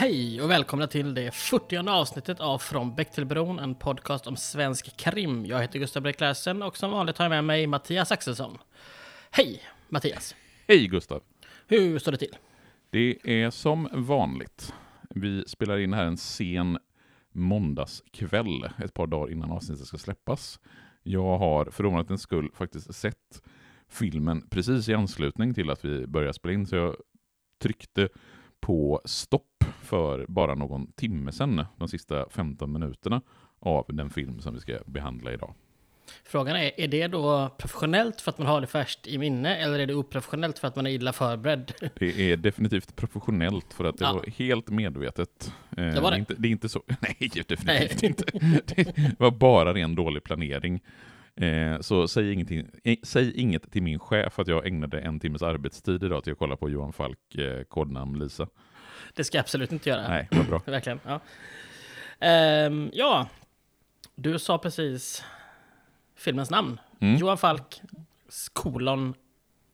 Hej och välkomna till det 40 avsnittet av Från Bäck till Bron, en podcast om svensk krim. Jag heter Gustav Bräck och som vanligt har jag med mig Mattias Axelsson. Hej Mattias! Hej Gustav! Hur står det till? Det är som vanligt. Vi spelar in här en sen måndagskväll, ett par dagar innan avsnittet ska släppas. Jag har för ovanlighetens skull faktiskt sett filmen precis i anslutning till att vi börjar spela in, så jag tryckte på stopp för bara någon timme sedan, de sista 15 minuterna av den film som vi ska behandla idag. Frågan är, är det då professionellt för att man har det färst i minne eller är det oprofessionellt för att man är illa förberedd? Det är definitivt professionellt för att det ja. var helt medvetet. Eh, det var det? Det är inte, det är inte så, nej definitivt nej. inte. Det var bara ren dålig planering. Eh, så säg, ingenting, säg inget till min chef att jag ägnade en timmes arbetstid idag till att kolla på Johan Falk, eh, kodnamn Lisa. Det ska jag absolut inte göra. Nej, vad bra. Verkligen. Ja. Um, ja, du sa precis filmens namn. Mm. Johan Falk, kolon,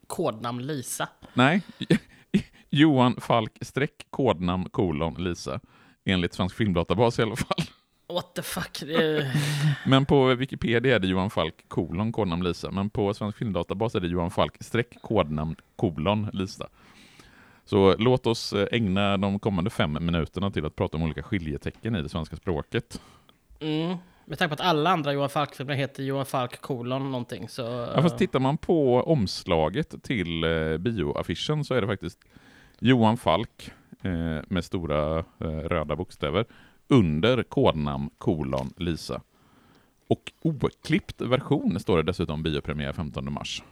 kodnamn Lisa. Nej, Johan Falk, streck, kodnamn, kolon, Lisa. Enligt Svensk Filmdatabas i alla fall. What the fuck? men på Wikipedia är det Johan Falk kolon kodnamn Lisa, men på Svensk Filmdatabas är det Johan Falk streck kodnamn kolon Lisa. Så låt oss eh, ägna de kommande fem minuterna till att prata om olika skiljetecken i det svenska språket. Mm. Med tanke på att alla andra Johan Falk-filmer heter Johan Falk kolon någonting så... Ja, fast tittar man på omslaget till eh, bioaffischen så är det faktiskt Johan Falk eh, med stora röda bokstäver under kodnamn kolon Lisa. Och oklippt version står det dessutom biopremiär 15 mars.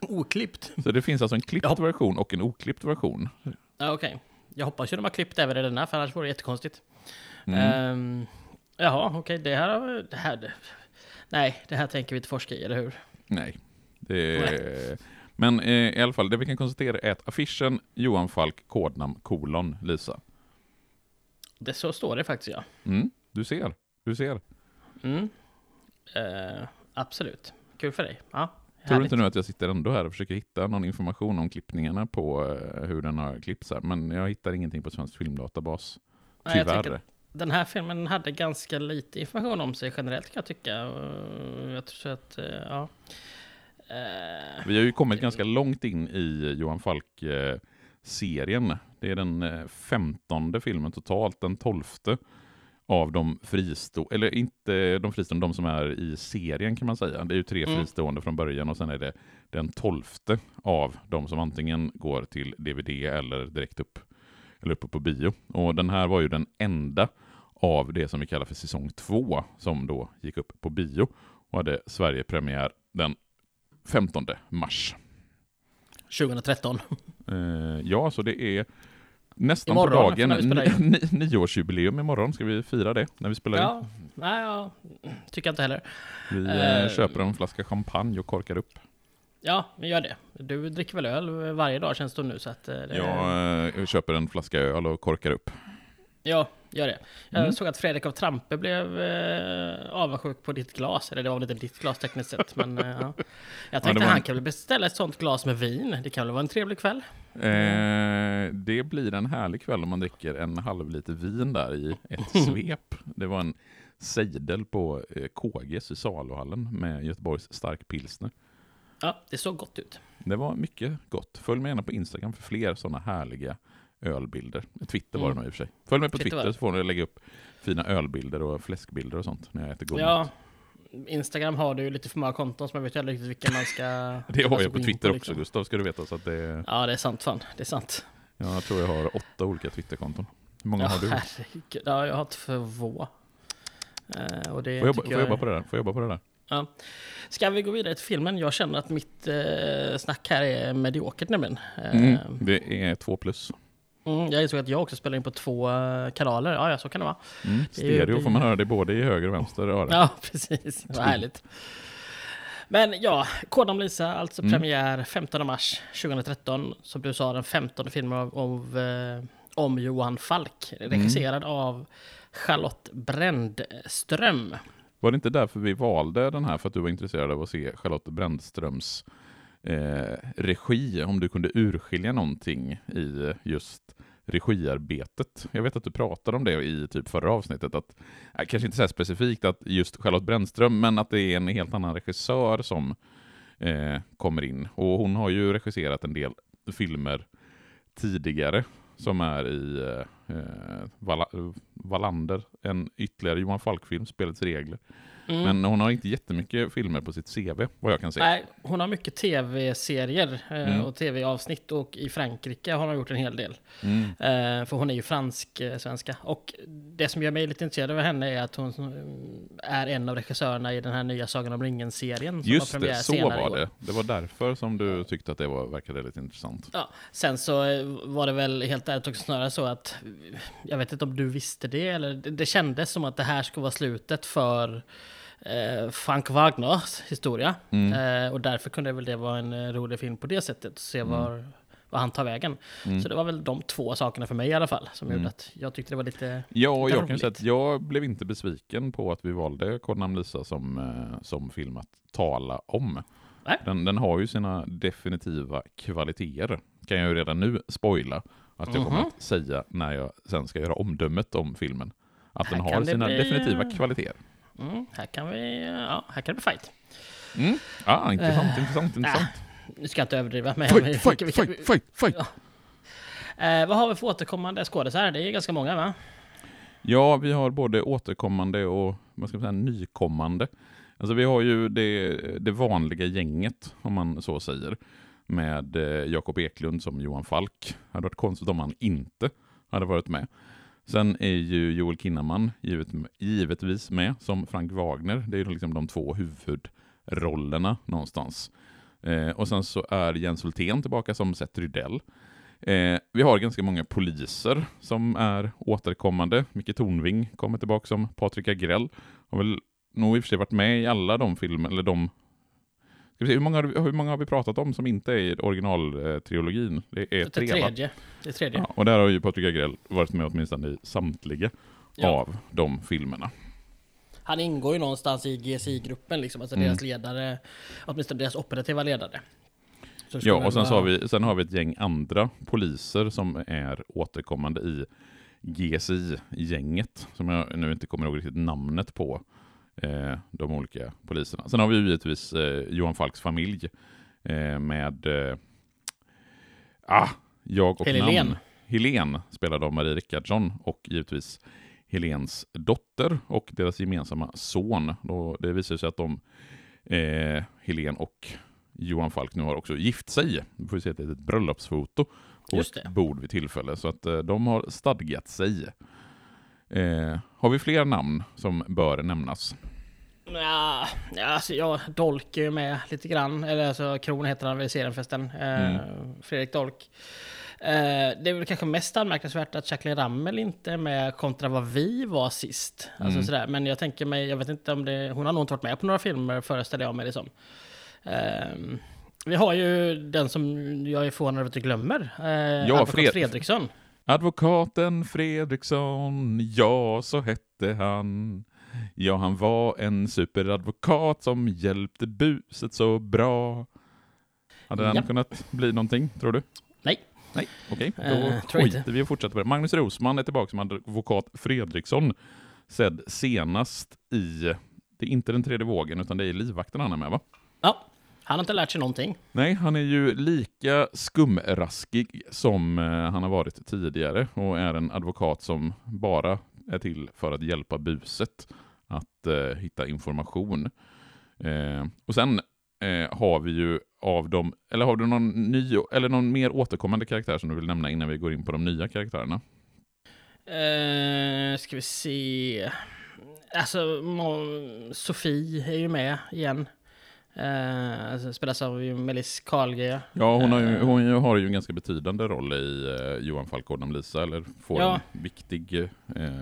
Oklippt? Så det finns alltså en klippt version och en oklippt version. Ja, okej. Okay. Jag hoppas ju de har klippt även i den här, för annars vore det jättekonstigt. Mm. Um, jaha, okej, okay, det här... Det här nej, det här tänker vi inte forska i, eller hur? Nej. Det, nej. Men eh, i alla fall, det vi kan konstatera är att affischen Johan Falk, kodnamn kolon Lisa. Det så står det faktiskt, ja. Mm, du ser. Du ser. Mm. Uh, absolut. Kul för dig. Ja, Tror du inte nu att jag sitter ändå här och försöker hitta någon information om klippningarna på uh, hur den har klippts här, men jag hittar ingenting på Svensk Filmdatabas. Tyvärr. Nej, den här filmen hade ganska lite information om sig generellt kan jag tycka. Jag tror att, uh, ja. Vi har ju kommit ganska långt in i Johan Falk-serien. Det är den femtonde filmen totalt, den tolfte av de fristående, eller inte de fristående, de som är i serien kan man säga. Det är ju tre mm. fristående från början och sen är det den tolfte av de som antingen går till DVD eller direkt upp, eller uppe på bio. Och den här var ju den enda av det som vi kallar för säsong två som då gick upp på bio och hade Sverige-premiär den 15 mars. 2013. Eh, ja, så det är Nästan imorgon, på dagen. Nioårsjubileum imorgon. Ska vi fira det när vi spelar ja. in? Nej, jag tycker jag inte heller. Vi uh, köper en flaska champagne och korkar upp. Ja, vi gör det. Du dricker väl öl varje dag känns det nu så att... Det... Jag uh, köper en flaska öl och korkar upp. Ja, gör det. Jag mm. såg att Fredrik av Trampe blev eh, avundsjuk på ditt glas. Eller det var väl inte ditt glas tekniskt sett. Men eh, ja. Jag tänkte ja, var... han kan väl beställa ett sånt glas med vin. Det kan väl vara en trevlig kväll? Eh, det blir en härlig kväll om man dricker en halv liter vin där i ett svep. Det var en sejdel på eh, KGs i Saluhallen med Göteborgs stark pilsner. Ja, det såg gott ut. Det var mycket gott. Följ mig gärna på Instagram för fler sådana härliga ölbilder. Twitter var det mm. nog i och för sig. Följ mig på Twitter, Twitter så får ni lägga upp fina ölbilder och fläskbilder och sånt när jag äter god Ja, Instagram har du ju lite för många konton så man vet ju aldrig riktigt vilka man ska... det har jag på Twitter på, liksom. också Gustav, ska du veta. Så att det... Ja, det är sant fan. Det är sant. Jag tror jag har åtta olika Twitterkonton. Hur många ja, har du? Herregud. Ja, jag har två. Uh, och det får, jag, får jag jobba på det där? Får jobba på det där? Ja. Ska vi gå vidare till filmen? Jag känner att mitt eh, snack här är mediokert nämligen. Mm, det är två plus. Mm, jag insåg att jag också spelar in på två eh, kanaler. Ja, ja så kan det vara. Mm, stereo får man höra det både i höger och vänster öra. Ja, precis. Vad härligt. Men ja, Kodam Lisa, alltså mm. premiär 15 mars 2013. Som du sa, den 15 filmen av, av eh, om Johan Falk. Regisserad mm. av Charlotte Brändström. Var det inte därför vi valde den här? För att du var intresserad av att se Charlotte Brändströms eh, regi? Om du kunde urskilja någonting i just regiarbetet. Jag vet att du pratade om det i typ förra avsnittet, att, eh, kanske inte så specifikt att just Charlotte Brännström, men att det är en helt annan regissör som eh, kommer in. Och hon har ju regisserat en del filmer tidigare som är i eh, eh, eh Wallander, en ytterligare Johan Falk-film, Spelets regler. Mm. Men hon har inte jättemycket filmer på sitt CV, vad jag kan se. Nej, hon har mycket tv-serier eh, mm. och tv-avsnitt och i Frankrike har hon gjort en hel del. Mm. Eh, för hon är ju fransk-svenska. Eh, och det som gör mig lite intresserad av henne är att hon är en av regissörerna i den här nya Sagan om ringen-serien. Just det, så var det. Det var därför som du tyckte att det var, verkade lite intressant. Ja, sen så var det väl helt ärligt också snarare så att jag vet inte om du visste det eller det, det kändes som att det här skulle vara slutet för eh, Frank Wagners historia. Mm. Eh, och därför kunde väl det vara en eh, rolig film på det sättet. Se mm. var, var han tar vägen. Mm. Så det var väl de två sakerna för mig i alla fall som gjorde mm. att jag tyckte det var lite Ja, lite jag kan säga att jag blev inte besviken på att vi valde Kodnamn Lisa som, eh, som film att tala om. Den, den, har ju sina definitiva kvaliteter. Kan jag ju redan nu spoila att jag kommer mhm. att säga när jag sen ska göra omdömet om filmen. Att Här den har sina bli... definitiva kvaliteter. Mm, här kan vi, ja, här kan det bli fight. Mm. Ah, intressant, uh, intressant, intressant. Äh, nu ska jag inte överdriva. Men fight, fight, vi, fight, fight, fight. Ja. Uh, vad har vi för återkommande skådisar? Det är ganska många va? Ja, vi har både återkommande och vad ska man säga, nykommande. Alltså vi har ju det, det vanliga gänget, om man så säger, med eh, Jakob Eklund som Johan Falk. Det hade varit konstigt om han inte hade varit med. Sen är ju Joel Kinnaman givet, givetvis med som Frank Wagner. Det är ju liksom de två huvudrollerna någonstans. Eh, och sen så är Jens Hultén tillbaka som Seth Rydell. Eh, vi har ganska många poliser som är återkommande. Micke Tornving kommer tillbaka som Patrik Agrell. Har väl nog i och för sig varit med i alla de filmer, eller de vi se, hur, många, hur många har vi pratat om som inte är i originaltrilogin? Det är det tre, tredje. Det är tredje. Ja, och där har ju Patrik Agrell varit med åtminstone i samtliga ja. av de filmerna. Han ingår ju någonstans i GSI-gruppen, liksom, alltså mm. deras ledare, åtminstone deras operativa ledare. Ja, och sen, så har vi, sen har vi ett gäng andra poliser som är återkommande i GSI-gänget, som jag nu inte kommer ihåg riktigt namnet på eh, de olika poliserna. Sen har vi givetvis eh, Johan Falks familj eh, med eh, ah, jag och Helene. namn. Helen spelar av Marie Rickardsson och givetvis Helens dotter och deras gemensamma son. Då det visar sig att de, eh, Helen och Johan Falk nu har också gift sig. Vi får se ett litet bröllopsfoto på ett bord vid tillfälle. Så att eh, de har stadgat sig. Eh, har vi fler namn som bör nämnas? Ja, alltså jag, Dolk är ju med lite grann. Eller alltså Kron heter han väl i serien förresten. Eh, mm. Fredrik Dolk. Eh, det är väl kanske mest anmärkningsvärt att Jacqueline Rammel inte är med kontra vad vi var sist. Alltså mm. sådär. Men jag tänker mig, jag vet inte om det, hon har nog inte varit med på några filmer föreställer jag mig det som. Eh, vi har ju den som jag är förvånad över att du glömmer. ja, Fred Fredriksson. Advokaten Fredriksson, ja så hette han. Ja, han var en superadvokat som hjälpte buset så bra. Hade ja. den kunnat bli någonting, tror du? Nej. Nej, okej. Okay. Då uh, skiter vi och fortsätter på det. Magnus Rosman är tillbaka som advokat Fredriksson. Sedd senast i, det är inte den tredje vågen, utan det är livvakten han är med va? Ja, han har inte lärt sig någonting. Nej, han är ju lika skumraskig som eh, han har varit tidigare och är en advokat som bara är till för att hjälpa buset att eh, hitta information. Eh, och sen eh, har vi ju av dem, eller har du någon ny, eller någon mer återkommande karaktär som du vill nämna innan vi går in på de nya karaktärerna? Uh, ska vi se. Alltså, Sofie är ju med igen. Uh, spelas av Melis Karlgren. Ja, hon har, ju, hon har ju en ganska betydande roll i uh, Johan Falk och Lisa, eller får ja. en viktig, uh,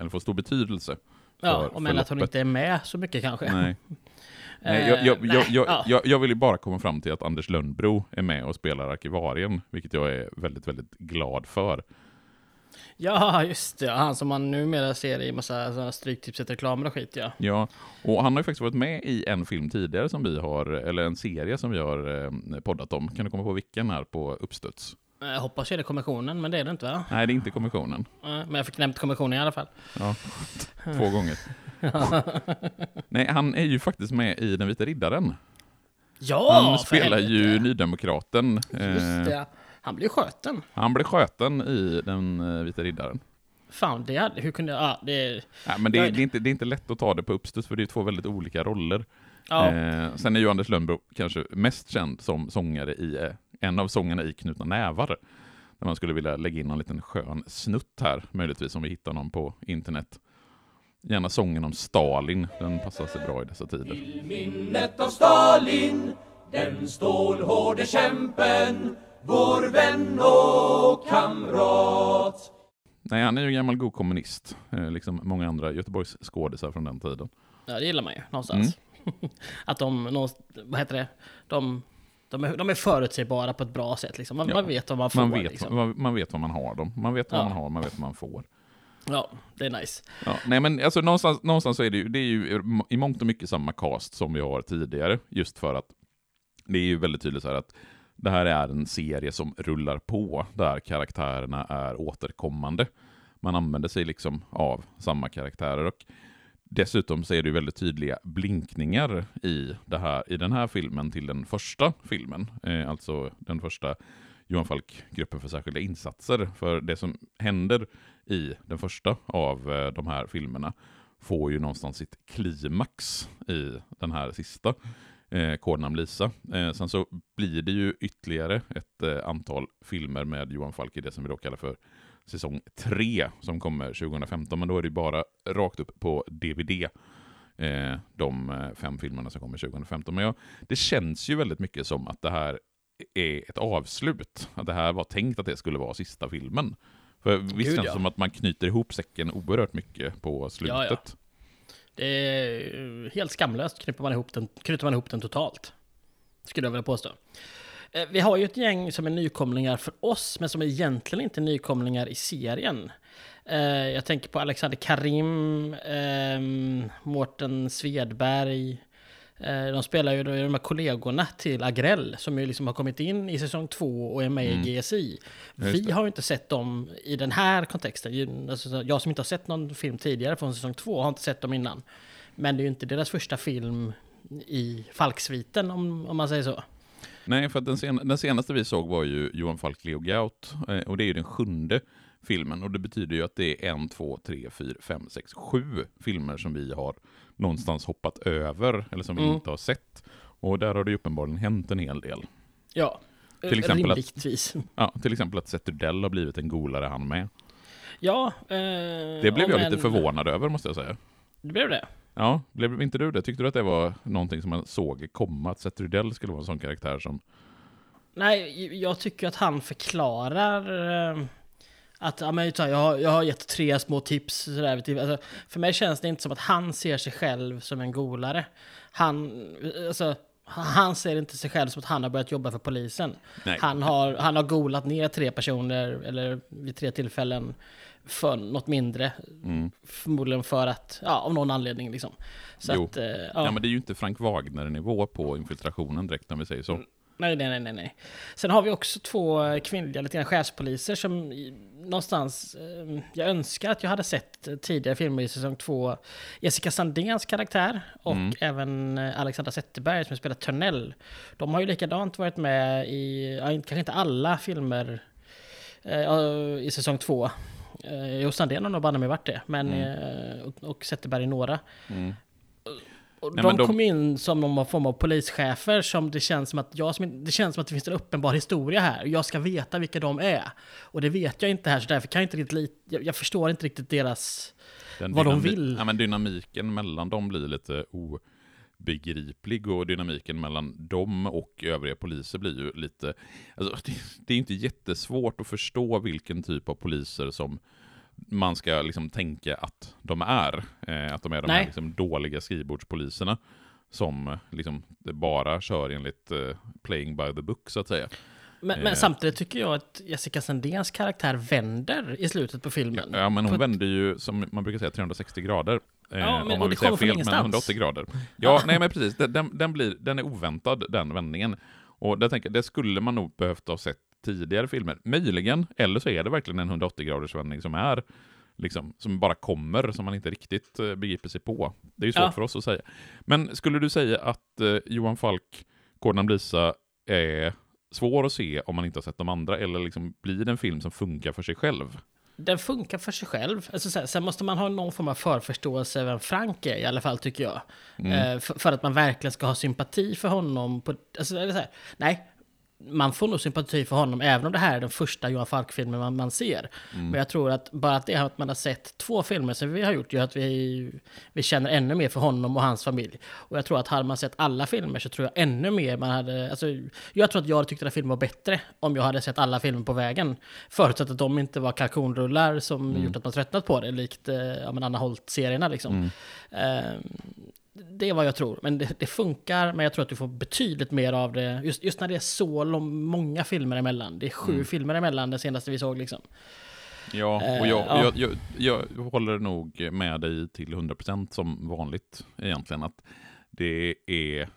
eller får stor betydelse. Ja, och men att hon inte är med så mycket kanske. Nej. Nej, jag, jag, jag, jag, jag, jag vill ju bara komma fram till att Anders Lönnbro är med och spelar arkivarien, vilket jag är väldigt, väldigt glad för. Ja, just det. Han som man numera ser i massa stryktipset-reklamer och skit, ja. Ja, och han har ju faktiskt varit med i en film tidigare som vi har, eller en serie som vi har eh, poddat om. Kan du komma på vilken här på uppstuds? Jag hoppas ju det är kommissionen, men det är det inte va? Nej, det är inte kommissionen. Men jag fick nämnt kommissionen i alla fall. Ja, två gånger. Nej, han är ju faktiskt med i Den vita riddaren. Ja, Han spelar ju Nydemokraten. Just Eh, det. Han blir sköten. han blev sköten i Den eh, vita riddaren. Fan, det hade, hur kunde jag... Ja, det... Nej, men det, Jag- det, är inte, det är inte lätt att ta det på uppstuds, för det är två väldigt olika roller. Ja, Eh, sen är ju Anders Lönnbro kanske mest känd som sångare i eh, en av sångerna i Knutna nävar. Där man skulle vilja lägga in en liten skön snutt här, möjligtvis om vi hittar någon på internet. Gärna sången om Stalin, den passar sig bra i dessa tider. Minnet av Stalin, den stålhårde kämpen, vår vän och kamrat. Nej, han är ju gammal god kommunist, eh, liksom många andra Göteborgs skådisar från den tiden. ja, det gillar man ju någonstans. Mm. att de, någonstans- vad heter det? De, de, är, de är förutsägbara på ett bra sätt. Liksom. Man, Ja. man vet vad man får. Man vet, liksom. man, man vet vad man har dem, man vet vad Ja. man har, man vet vad man får. Ja, det är nice. Ja, nej men alltså någonstans, någonstans så är det ju, det är ju i mångt och mycket samma cast som vi har tidigare, just för att det är ju väldigt tydligt så här att det här är en serie som rullar på, där karaktärerna är återkommande. Man använder sig liksom av samma karaktärer och dessutom så är det ju väldigt tydliga blinkningar i, det här, i den här filmen till den första filmen, eh, alltså den första Johan Falk-gruppen för särskilda insatser. För det som händer i den första av eh, de här filmerna får ju någonstans sitt klimax i den här sista, eh, Kodnamn Lisa. Eh, sen så blir det ju ytterligare ett eh, antal filmer med Johan Falk i det som vi då kallar för säsong 3 som kommer 2015, men då är det bara rakt upp på DVD. Eh, de eh, fem filmerna som kommer 2015. Men ja, det känns ju väldigt mycket som att det här är ett avslut. Att det här var tänkt att det skulle vara sista filmen. För visst Gud, känns det ja. som att man knyter ihop säcken oerhört mycket på slutet. Ja, ja. Det är eh, helt skamlöst knyter man ihop den, knyter man ihop den totalt. Skulle jag vilja påstå. Eh, vi har ju ett gäng som är nykomlingar för oss, men som egentligen inte är nykomlingar i serien. Eh, jag tänker på Alexander Karim, ehm, Mårten Svedberg. Eh, De spelar ju de här kollegorna till Agrell, som ju liksom har kommit in i säsong två och är med Mm. i GSI. Vi har ju inte sett dem i den här kontexten. Alltså, jag som inte har sett någon film tidigare från säsong två har inte sett dem innan. Men det är ju inte deras första film i Falksviten om, om man säger så. Nej, för den, sen, den senaste vi såg var ju Johan Falk Leo Gaut, eh, och det är ju den sjunde filmen. Och det betyder ju att det är en, två, tre, fyra, fem, sex, sju filmer som vi har någonstans hoppat över, eller som vi Mm. inte har sett. Och där har det ju uppenbarligen hänt en hel del. Ja, Till exempel att- rimligtvis. Ja, till exempel att Zetterdahl har blivit en golare han med. Ja, eh, Det blev jag lite förvånad över måste jag säga. Det blev det? Ja, blev inte du det? Tyckte du att det var någonting som man såg komma? Att Zetterdahl skulle vara en sån karaktär som... Nej, jag tycker att han förklarar eh, att ja, men, jag, har, jag har gett tre små tips. Sådär, du. alltså, för mig känns det inte som att han ser sig själv som en golare. Han, alltså, han ser inte sig själv som att han har börjat jobba för polisen. Nej. Han har, han har golat ner tre personer, eller vid tre tillfällen, för något mindre. Mm. Förmodligen för att, ja, av någon anledning liksom. Så Jo. att, eh, Ja. ja. men det är ju inte Frank Wagner-nivå på infiltrationen direkt om vi säger så. Nej, nej, nej, nej, nej. Sen har vi också två kvinnliga lite grann chefspoliser som någonstans, eh, jag önskar att jag hade sett tidigare filmer i säsong två. Jessica Sandéns karaktär och Mm. även eh, Alexandra Zetterberg som spelar Törnell. De har ju likadant varit med i, kanske inte alla filmer eh, i säsong två. Eh, Jo, Sandén har nog banne mig varit det, men, och, och Zetterberg i några. Mm. Och Nej, de, de- kom in som någon form av polischefer som det känns som att jag som, det känns som att det finns en uppenbar historia här. Jag ska veta vilka de är. Och det vet jag inte här, så därför kan jag inte riktigt jag, jag förstår inte riktigt deras... Den Vad de vill. Ja, men dynamiken mellan dem blir lite obegriplig och dynamiken mellan dem och övriga poliser blir ju lite... Alltså, det, det är inte jättesvårt att förstå vilken typ av poliser som man ska liksom tänka att de är. Eh, att de är de här liksom dåliga skrivbordspoliserna som eh, liksom bara kör enligt eh, playing by the book så att säga. Men, Eh. men samtidigt tycker jag att Jessica Sandéns karaktär vänder i slutet på filmen. Ja, men På hon ett- vänder ju, som man brukar säga, 360 grader. Eh, Ja, men- om man vill säga fel, men ingenstans. 180 grader. Ja, nej men precis. Den, den, den, blir, den är oväntad, den vändningen. Och där tänker jag, det skulle man nog behövt ha sett tidigare filmer. Möjligen, eller så är det verkligen en 180-graders vändning som är liksom, som bara kommer, som man inte riktigt eh, begriper sig på. Det är ju svårt ja. för oss att säga. Men skulle du säga att eh, Johan Falk, Gordon Blisa, är svår att se om man inte har sett de andra, eller liksom blir det en film som funkar för sig själv? Den funkar för sig själv. Alltså, sen måste man ha någon form av förförståelse vem Frank är i alla fall, tycker jag. Mm. Eh, för, för, att man verkligen ska ha sympati för honom. På, alltså, här, nej, man får nog sympati för honom, även om det här är den första Johan Falk-filmen man, man ser. Mm. Men jag tror att bara att det att man har sett två filmer som vi har gjort gör att vi, vi känner ännu mer för honom och hans familj. Och jag tror att hade man sett alla filmer så tror jag ännu mer man hade... Alltså, jag tror att jag tyckte att filmen var bättre om jag hade sett alla filmer på vägen. Förutsatt att de inte var kalkonrullar som mm. gjort att man tröttnat på det, likt eh, ja, Anna Holt-serierna liksom. Mm. Uh, det är vad jag tror. Men det, det, funkar, men jag tror att du får betydligt mer av det. Just, just när det är så lång, många filmer emellan. Det är sju mm. filmer emellan den senaste vi såg liksom. Ja, och jag, uh, jag, jag, jag, håller nog med dig till 100% som vanligt egentligen. Att det är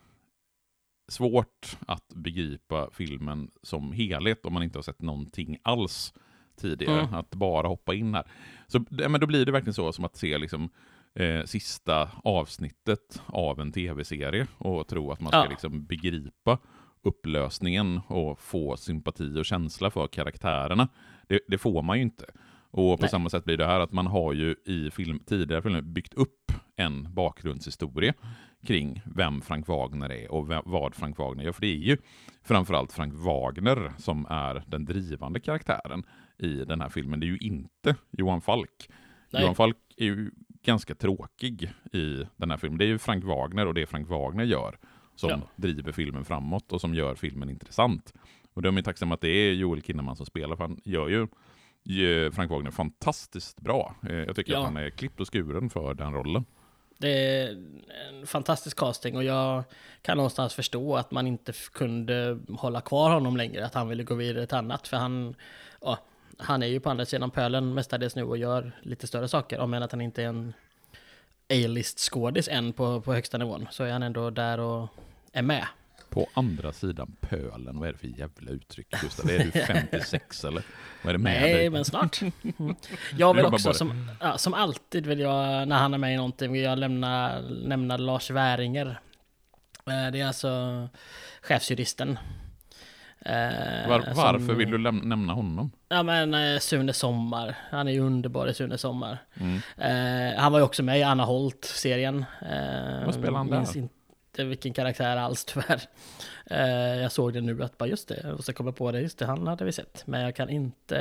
svårt att begripa filmen som helhet om man inte har sett någonting alls tidigare. Mm. Att bara hoppa in här. Så men då blir det verkligen så som att se liksom eh, sista avsnittet av en tv-serie och tro att man ska ja. liksom begripa upplösningen och få sympati och känsla för karaktärerna. Det, det får man ju inte. Och på Nej. samma sätt blir det här att man har ju i film, tidigare filmer byggt upp en bakgrundshistoria kring vem Frank Wagner är och vem, vad Frank Wagner gör. För det är ju framförallt Frank Wagner som är den drivande karaktären i den här filmen. Det är ju inte Johan Falk. Nej. Johan Falk är ju ganska tråkig i den här filmen. Det är ju Frank Wagner och det Frank Wagner gör som ja. driver filmen framåt och som gör filmen intressant. Och de är tacksamma att det är Joel Kinnaman som spelar, för han gör ju Frank Wagner fantastiskt bra. Eh, jag tycker ja. att han är klippt och skuren för den rollen. Det är en fantastisk casting och jag kan någonstans förstå att man inte kunde hålla kvar honom längre, att han ville gå vidare till annat. För han, ja, han är ju på andra sidan pölen mestadels nu och gör lite större saker. Om än att han inte är en A-list skådis än på, på högsta nivån. Så är han ändå där och är med. På andra sidan pölen, vad är det för jävla uttryck Gustav? Är du 56 eller? Vad är det med Nej, dig? men snart. Jag vill också, som, ja, som alltid vill jag, när han är med i någonting, vill jag lämna, nämna Lars Wäringer. Eh, det är alltså chefsjuristen Var, varför som, vill du nämna honom? Ja men eh, Sune Sommar, han är ju underbar i Sune Sommar. Mm. Eh, han var ju också med i Anna Holt-serien. Eh, Vad spelar han där? Minns inte vilken karaktär alls tyvärr. Eh, jag såg det nu att bara just det, och så kom jag på det, just det, han hade vi sett. Men jag kan inte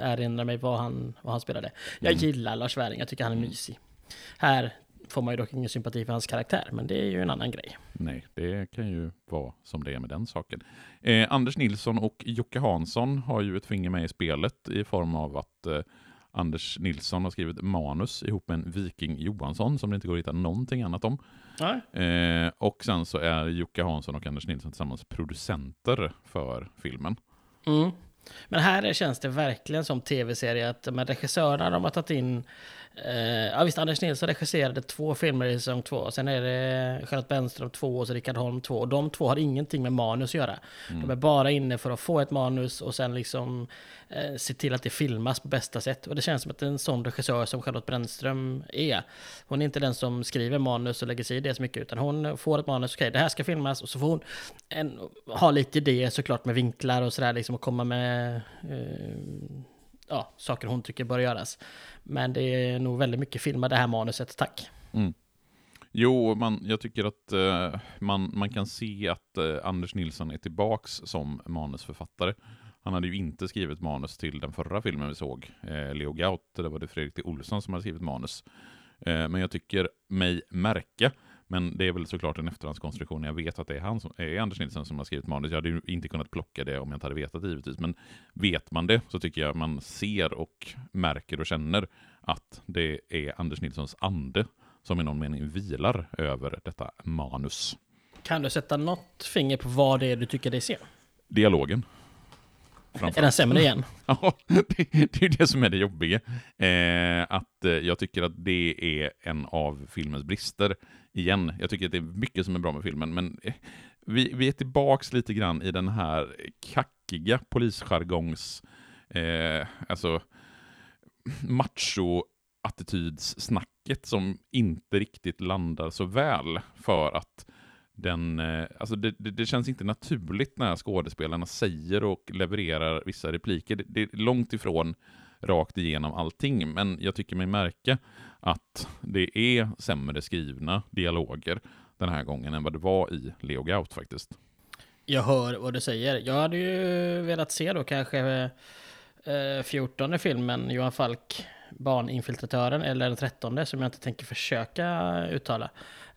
erinra mig vad han, vad han spelade. Jag mm. gillar Lars Wäring, jag tycker han är mysig. Här får man ju dock ingen sympati för hans karaktär, men det är ju en annan grej. Nej, det kan ju vara som det är med den saken. Eh, Anders Nilsson och Jocke Hansson har ju ett finger med i spelet i form av att eh, Anders Nilsson har skrivit manus ihop med en Viking Johansson som det inte går att hitta någonting annat om. Eh, och sen så är Jocke Hansson och Anders Nilsson tillsammans producenter för filmen. Mm. Men här känns det verkligen som tv-serie att regissörerna de har tagit in Uh, ja visst, Anders Nilsson regisserade två filmer i säsong två. Sen är det Charlotte Bennström två och så Rickard Holm två. Och de två har ingenting med manus att göra. Mm. De är bara inne för att få ett manus och sen liksom uh, se till att det filmas på bästa sätt. Och det känns som att en sån regissör som Charlotte Brännström är. Hon är inte den som skriver manus och lägger sig i det så mycket. Utan hon får ett manus, okej okay, det här ska filmas. Och så får hon en, ha lite idéer såklart med vinklar och sådär liksom. Och komma med uh, ja, saker hon tycker bör göras. Men det är nog väldigt mycket filma det här manuset, tack. Mm. Jo, man, jag tycker att uh, man, man kan se att uh, Anders Nilsson är tillbaks som manusförfattare. Han hade ju inte skrivit manus till den förra filmen vi såg, eh, Leo Gaut, där var det Fredrik T. Olsson som hade skrivit manus. Eh, men jag tycker mig märka men det är väl såklart en efterhandskonstruktion. Jag vet att det är, han som, är Anders Nilsson som har skrivit manus. Jag hade ju inte kunnat plocka det om jag inte hade vetat det givetvis. Men vet man det så tycker jag man ser och märker och känner att det är Anders Nilssons ande som i någon mening vilar över detta manus. Kan du sätta något finger på vad det är du tycker dig se? Dialogen. Är den sämre igen? ja, det, det är det som är det jobbiga. Eh, att eh, jag tycker att det är en av filmens brister. Igen, jag tycker att det är mycket som är bra med filmen, men eh, vi, vi är tillbaks lite grann i den här snackiga polisjargongs, eh, alltså macho attitydssnacket som inte riktigt landar så väl för att den, eh, alltså det, det, det, känns inte naturligt när skådespelarna säger och levererar vissa repliker. Det, det, är långt ifrån rakt igenom allting, men jag tycker mig märka att det är sämre skrivna dialoger den här gången än vad det var i Leo Gaut faktiskt. Jag hör vad du säger. Jag hade ju velat se då kanske eh, 14 filmen, Johan Falk, Barninfiltratören, eller den 13 som jag inte tänker försöka uttala.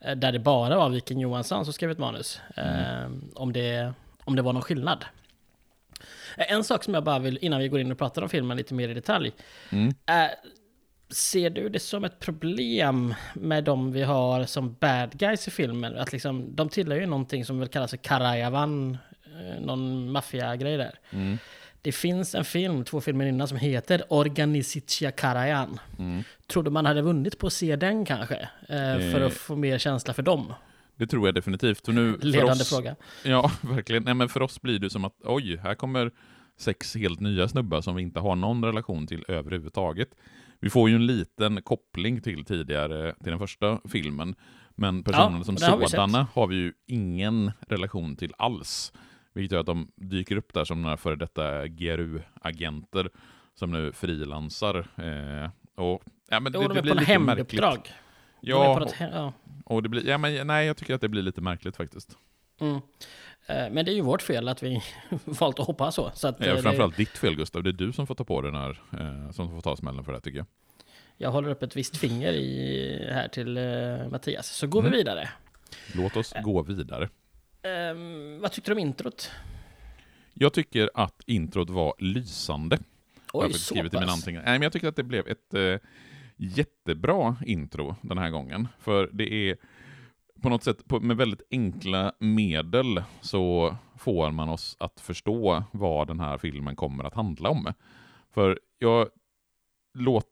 Eh, där det bara var Viking Johansson som skrev ett manus. Mm. Eh, om, det, om det var någon skillnad. Eh, en sak som jag bara vill, innan vi går in och pratar om filmen lite mer i detalj. Mm. ser du det som ett problem med de vi har som bad guys i filmen? Att liksom, de tillhör ju någonting som väl kallas för Karajavan, någon maffiagrej där. Mm. Det finns en film, två filmer innan, som heter Organisitia Karajan. Mm. Trodde man hade vunnit på att se den kanske? Eh, för att få mer känsla för dem. Det tror jag definitivt. Och nu, Ledande oss, fråga. Ja, verkligen. Nej, men för oss blir det som att oj, här kommer sex helt nya snubbar som vi inte har någon relation till överhuvudtaget. Vi får ju en liten koppling till tidigare, till den första filmen. Men personerna ja, som sådana har, har vi ju ingen relation till alls. Vilket gör att de dyker upp där som några före detta GRU-agenter som nu frilansar. Eh, och, ja, men det, det, det blir lite. Ja, och, ja. och det blir, ja, men nej, jag tycker att det blir lite märkligt faktiskt. Mm. Eh, men det är ju vårt fel att vi valt att hoppa så. så att, ja, framförallt det... ditt fel Gustav, det är du som får ta på den här, eh, som får ta smällen för det tycker jag. Jag håller upp ett visst finger i, här till Mattias, så går mm. vi vidare. Låt oss gå vidare. Um, vad tyckte du om introt? Jag tycker att introt var lysande. Oj, jag så pass? i mina Nej, men jag tycker att det blev ett eh, jättebra intro den här gången. För det är på något sätt på, med väldigt enkla medel så får man oss att förstå vad den här filmen kommer att handla om. För jag låt,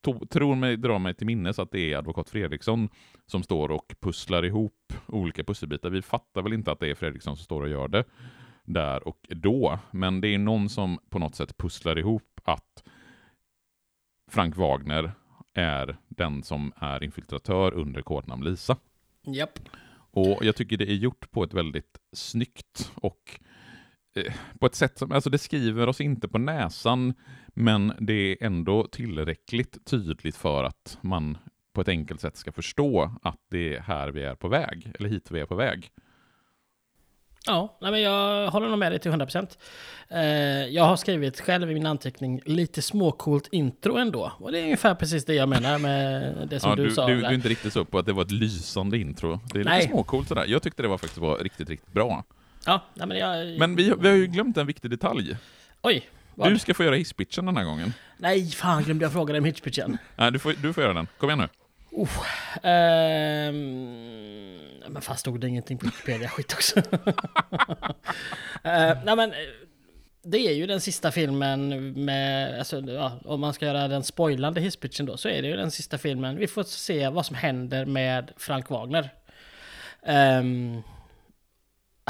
to, tror mig, dra mig till minnes att det är advokat Fredriksson som står och pusslar ihop olika pusselbitar. Vi fattar väl inte att det är Fredriksson som står och gör det där och då, men det är någon som på något sätt pusslar ihop att Frank Wagner är den som är infiltratör under kodnamn Lisa. Japp. Och jag tycker det är gjort på ett väldigt snyggt och eh, på ett sätt som, alltså det skriver oss inte på näsan, men det är ändå tillräckligt tydligt för att man på ett enkelt sätt ska förstå att det är här vi är på väg, eller hit vi är på väg. Ja, nej men jag håller nog med dig till 100%. Eh, jag har skrivit själv i min anteckning lite småcoolt intro ändå. Och det är ungefär precis det jag menar med det som ja, du, du, sa. Du, du är inte riktigt så på att det var ett lysande intro. Det är nej. lite småcoolt sådär. Jag tyckte det var faktiskt var riktigt, riktigt bra. Ja, nej men jag... Men vi, vi har ju glömt en viktig detalj. Oj. Vad? Du ska få göra hisspitchen den här gången. Nej, fan glömde jag fråga dig om hisspitchen. Nej, du får, du får göra den. Kom igen nu. Oh, um, men fan stod det ingenting på Wikipedia skit också. uh, nej men det är ju den sista filmen med, alltså, ja, om man ska göra den spoilande hisspitchen då, så är det ju den sista filmen. Vi får se vad som händer med Frank Wagner. Um,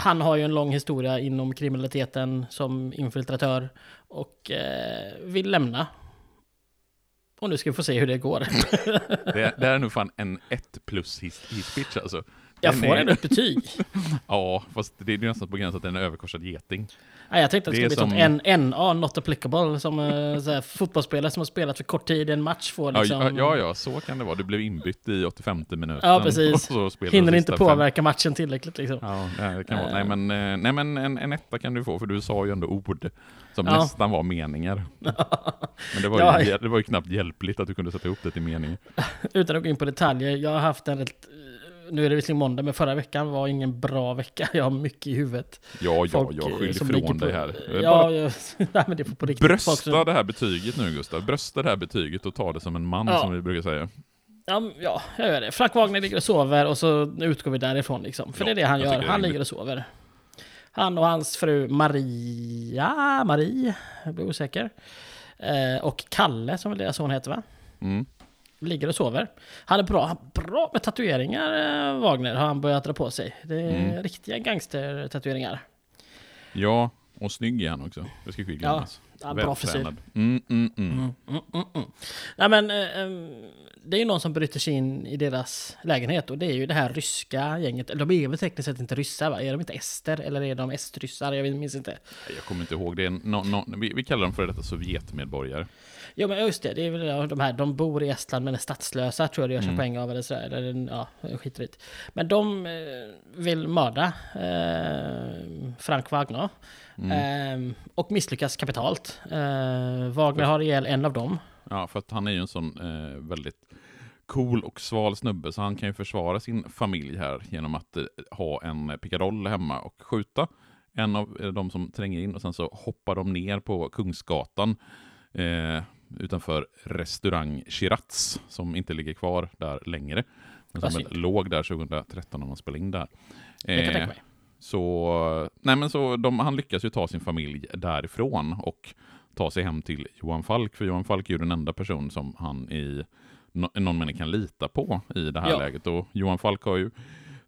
han har ju en lång historia inom kriminaliteten som infiltratör och uh, vill lämna och nu ska vi få se hur det går. det, det är nog fan en 1 plus hisspitch alltså. Jag får ändå ett betyg. ja, fast det är nästan på gränsen till en överkorsad geting. Ja, jag tänkte att det, det skulle bli som... en NA, not applicable, som uh, så fotbollsspelare som har spelat för kort tid i en match får liksom... Ja, ja, ja, så kan det vara. Du blev inbytt i 85 minuten. Ja, precis. Hinner inte påverka fem. matchen tillräckligt liksom. Ja, det kan vara. Nej, eh. men, eh, nej, men en, en etta kan du få, för du sa ju ändå ord som ja. nästan var meningar. men det var, ju, ja. det var ju knappt hjälpligt att du kunde sätta ihop det till meningar. Utan att gå in på detaljer, jag har haft en rätt nu är det visserligen måndag, men förra veckan var ingen bra vecka. Jag har mycket i huvudet. Ja, ja, Folk, jag skyller ifrån dig här. Ja, jag, nej, men det får på riktigt. Brösta som... det här betyget nu, Gustav. Brösta det här betyget och ta det som en man, ja. som vi brukar säga. Ja, ja, jag gör det. Frank Wagner ligger och sover och så utgår vi därifrån liksom. För ja, det är det han gör. Han ligger och sover. Han och hans fru Maria, Marie, jag blir osäker. Eh, och Kalle, som väl deras son heter va? Mm ligger och sover. Han är bra, bra med tatueringar, Wagner, har han börjat dra på sig. Det är mm. riktiga gangster-tatueringar. Ja, Och snygg är han också, det ska skiljas. Ja, bra frisyr. Mm, mm. Mm, mm, mm, mm. Nej, men, eh, det är ju någon som bryter sig in i deras lägenhet och det är ju det här ryska gänget. De är väl tekniskt sett inte ryssar va? Är de inte ester eller är de estryssar? Jag minns inte. Jag kommer inte ihåg. Det är no, no, vi, vi, kallar dem för detta Sovjetmedborgare. Ja men just det, det är väl de här, de bor i Estland men är statslösa tror jag det görs en mm. poäng av eller sådär. Eller, ja, skitrigt. Men de eh, vill mörda eh, Frank Wagner. Mm. Eh, och misslyckas kapitalt. Eh, Wagner har ihjäl en av dem. Ja, för att han är ju en sån eh, väldigt cool och sval snubbe, så han kan ju försvara sin familj här genom att ha en pickadoll hemma och skjuta en av de som tränger in och sen så hoppar de ner på Kungsgatan eh, utanför restaurang Shiraz som inte ligger kvar där längre. Men som låg där 2013 när man spelade in där. Eh, så, nej men så de, han lyckas ju ta sin familj därifrån och ta sig hem till Johan Falk, för Johan Falk är ju den enda person som han i någon mening kan lita på i det här ja. läget. Och Johan Falk har ju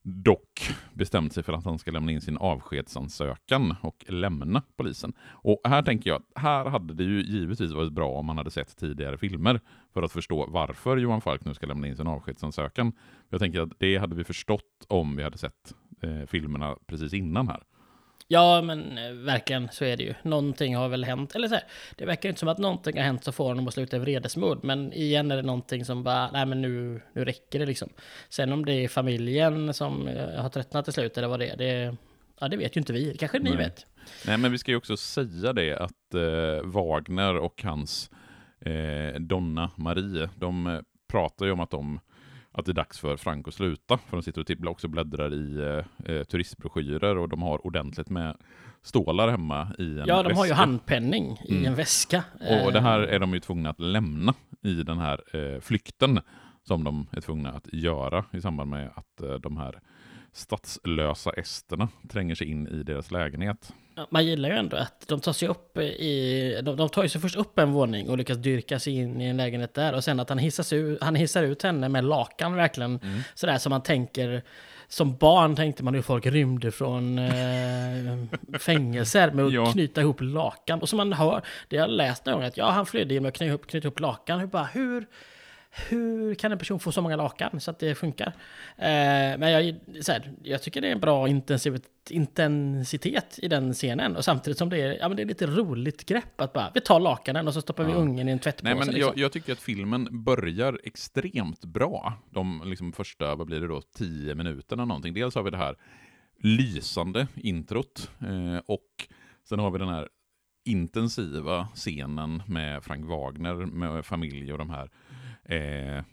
dock bestämt sig för att han ska lämna in sin avskedsansökan och lämna polisen. Och här tänker jag, här hade det ju givetvis varit bra om man hade sett tidigare filmer för att förstå varför Johan Falk nu ska lämna in sin avskedsansökan. Jag tänker att det hade vi förstått om vi hade sett eh, filmerna precis innan här. Ja, men eh, verkligen så är det ju. Någonting har väl hänt. Eller så här, det verkar inte som att någonting har hänt så får honom att sluta i vredesmod. Men igen är det någonting som bara, nej men nu, nu räcker det liksom. Sen om det är familjen som eh, har tröttnat till slut eller vad det är, det, ja, det vet ju inte vi. Kanske ni nej. vet. Nej, men vi ska ju också säga det att eh, Wagner och hans eh, Donna Marie, de eh, pratar ju om att de att det är dags för Frank att sluta. För de sitter och typ också bläddrar i eh, eh, turistbroschyrer och de har ordentligt med stålar hemma i en Ja, de väska. har ju handpenning i mm. en väska. Och det här eh. är de ju tvungna att lämna i den här eh, flykten som de är tvungna att göra i samband med att eh, de här statslösa esterna tränger sig in i deras lägenhet. Man gillar ju ändå att de tar sig upp i... De, de tar sig först upp en våning och lyckas dyrka sig in i en lägenhet där. Och sen att han, hissas ut, han hissar ut henne med lakan verkligen. Mm. Sådär som man tänker... Som barn tänkte man hur folk rymde från eh, fängelser med att ja. knyta ihop lakan. Och som man hör, det har jag läst någon gång, att ja, han flydde genom att knyta ihop, knyta ihop lakan. Hur, bara, hur hur kan en person få så många lakan så att det funkar? Eh, men jag, så här, jag tycker det är en bra intensitet i den scenen. Och samtidigt som det är, ja, men det är lite roligt grepp att bara, vi tar lakanen och så stoppar vi ungen i en tvättpåse. Nej, men liksom. jag, jag, tycker att filmen börjar extremt bra. De liksom första, vad blir det då, tio minuterna någonting. Dels har vi det här lysande introt eh, och sen har vi den här intensiva scenen med Frank Wagner med familj och de här eh,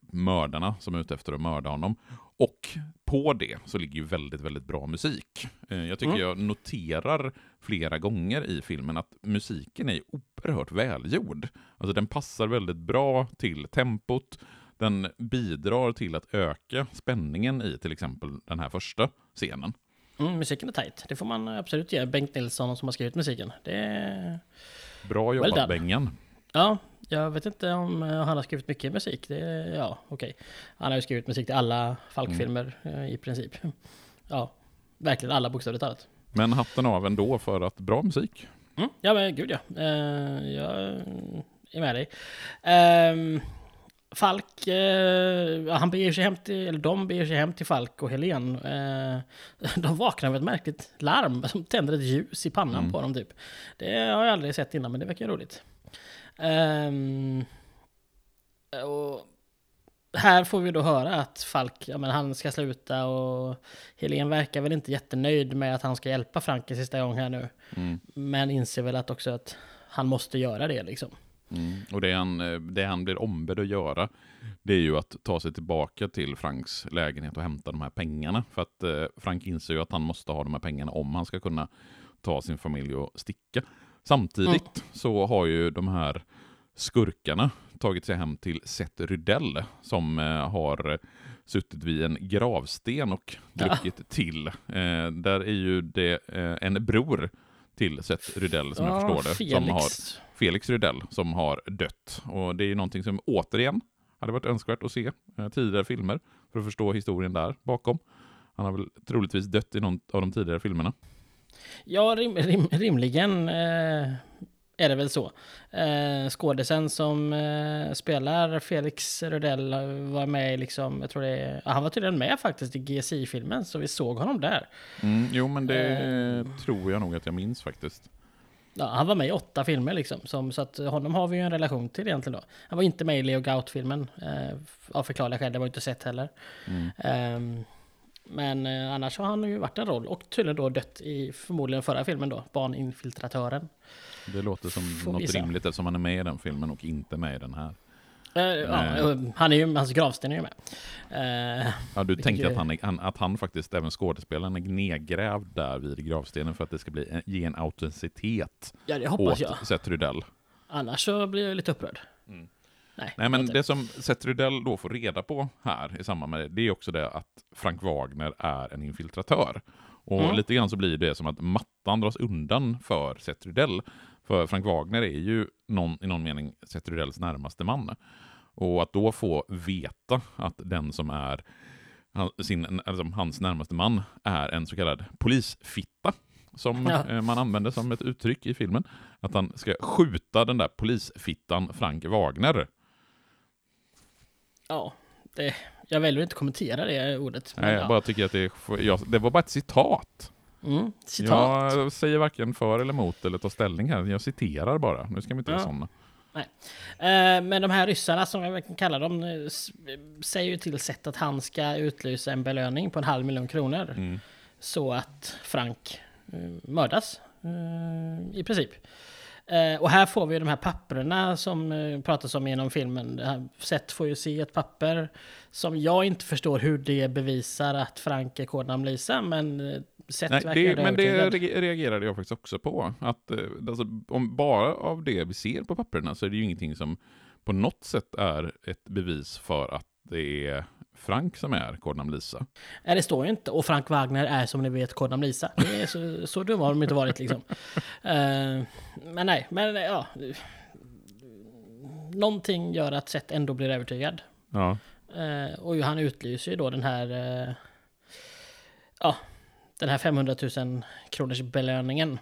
mördarna som är ute efter att mörda honom. Och på det så ligger ju väldigt, väldigt bra musik. Eh, jag tycker mm. jag noterar flera gånger i filmen att musiken är oerhört välgjord. Alltså den passar väldigt bra till tempot. Den bidrar till att öka spänningen i till exempel den här första scenen. Mm, musiken är tajt. Det får man absolut ge Bengt Nilsson som har skrivit musiken. Det är... Bra jobbat well Bengan. Ja, jag vet inte om eh, han har skrivit mycket musik. Det, ja, okej. Okay. Han har ju skrivit musik till alla Falk-filmer mm. i princip. Ja, verkligen alla bokstavligt talat. Men hatten av ändå för att bra musik. Mm, ja, men gud ja. Uh, jag är med dig. Uh, Falk, uh, han beger sig hem till, eller de beger sig hem till Falk och Helen. de vaknar med ett märkligt larm som tänder ett ljus i pannan mm. på dem typ. Det har jag aldrig sett innan, men det verkar roligt. Um, och här får vi då höra att Falk, ja, men han ska sluta och Helen verkar väl inte jättenöjd med att han ska hjälpa Frank en sista gång här nu. Mm. Men inser väl att också att han måste göra det liksom. Mm. Och det han, det han blir ombedd att göra, det är ju att ta sig tillbaka till Franks lägenhet och hämta de här pengarna. För att eh, Frank inser ju att han måste ha de här pengarna om han ska kunna ta sin familj och sticka. Samtidigt mm. så har ju de här skurkarna tagit sig hem till Seth Rydell som eh, har suttit vid en gravsten och druckit ja. till. Eh, där är ju det eh, en bror till Seth Rydell som ja, jag förstår det. Felix. Som har, Felix Rydell som har dött. Och det är ju någonting som återigen hade varit önskvärt att se eh, tidigare filmer för att förstå historien där bakom. Han har väl troligtvis dött i någon av de tidigare filmerna. Ja, rim, rim, rimligen eh, är det väl så. Eh, skådisen som eh, spelar Felix Rödell var med liksom, jag tror det är, han var tydligen med faktiskt i GSI-filmen, så vi såg honom där. Mm, jo, men det eh. tror jag nog att jag minns faktiskt. Ja, han var med i åtta filmer liksom, som, så att honom har vi ju en relation till egentligen då. Han var inte med i Leo Gaut-filmen, eh, av förklarliga skäl, det var inte sett heller. Mm. Eh, men eh, annars har han ju varit en roll och tydligen då dött i förmodligen förra filmen då, Barninfiltratören. Det låter som Får något visa. rimligt eftersom han är med i den filmen och inte med i den här. Uh, ja, eh. han är ju, hans gravsten är ju med. Uh, ja, du tänker ju... att, han, att han faktiskt, även skådespelaren, är nedgrävd där vid gravstenen för att det ska bli, ge en autenticitet ja, det hoppas åt jag. Seth Rydell. Annars så blir jag lite upprörd. Mm. Nej, Nej, men det som Seth Rydell då får reda på här i samband med det, det är också det att Frank Wagner är en infiltratör. Och mm. lite grann så blir det som att mattan dras undan för Seth Rydell. För Frank Wagner är ju någon, i någon mening Seth Rydells närmaste man. Och att då få veta att den som är sin, alltså hans närmaste man är en så kallad polisfitta, som ja. Eh, man använder som ett uttryck i filmen. Att han ska skjuta den där polisfittan Frank Wagner. Ja, det, jag väljer inte kommentera det ordet. Nej, jag ja. bara tycker att det, jag, det var bara ett citat. Mm, citat. Jag säger varken för eller emot eller tar ställning här. Jag citerar bara. Nu ska vi inte ja. sådana. Nej. Eh, men de här ryssarna som jag kan kalla dem eh, säger ju till sätt att han ska utlysa en belöning på en halv miljon kronor. Mm. Så att Frank eh, mördas. I princip. Och här får vi de här papperna som pratas om genom filmen. Seth får ju se ett papper som jag inte förstår hur det bevisar att Frank är kodnamn Lisa, men sätt Nej, det, Men det reagerade jag faktiskt också på. Att, eh, alltså, om bara av det vi ser på papperna så är det ju ingenting som på något sätt är ett bevis för att det är Frank som är kodnamn Lisa. Nej, det står ju inte. Och Frank Wagner är som ni vet kodnamn Lisa. Det är så, så dumma har de inte varit liksom. uh, men nej, men ja. Någonting gör att Seth ändå blir övertygad. Ja. Uh, och han utlyser ju då den här... Uh, ja, den här 500 000 kronors belöningen.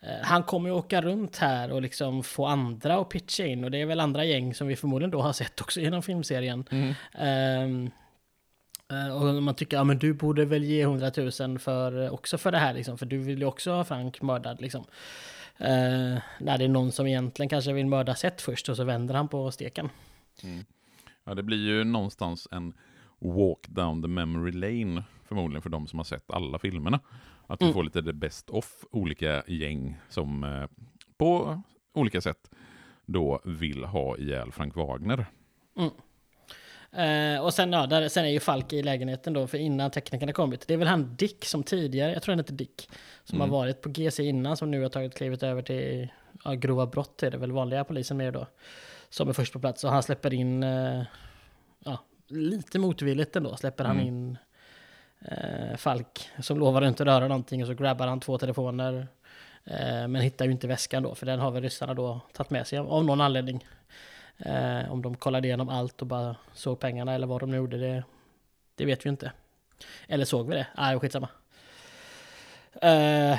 Eh, han kommer ju åka runt här och liksom få andra att pitcha in och det är väl andra gäng som vi förmodligen då har sett också genom filmserien. Mm. Um, och man tycker, ja men du borde väl ge 100 000 för, också för det här liksom, för du vill ju också ha Frank mördad liksom. Uh, när det är någon som egentligen kanske vill mörda Seth först och så vänder han på steken. Mm. Ja, det blir ju någonstans en walk down the memory lane förmodligen för de som har sett alla filmerna. Att vi mm. får lite the best of olika gäng som eh, på olika sätt då vill ha ihjäl Frank Wagner. Mm. Eh, och sen, ja, där, sen är ju Falk i lägenheten då, för innan teknikerna kommit. Det är väl han Dick som tidigare, jag tror han heter Dick, som mm. har varit på GC innan, som nu har tagit klivet över till ja, grova brott, är det väl vanliga polisen mer då. Som är först på plats, och han släpper in, eh, ja, lite motvilligt ändå, släpper mm. han in eh, Falk som lovade inte röra någonting och så grabbar han två telefoner. Eh, men hittar ju inte väskan då, för den har väl ryssarna då tagit med sig av, av någon anledning. Eh, om de kollade igenom allt och bara såg pengarna eller vad de nu gjorde, det, det vet vi inte. Eller såg vi det? Nej, ah, skitsamma. Eh,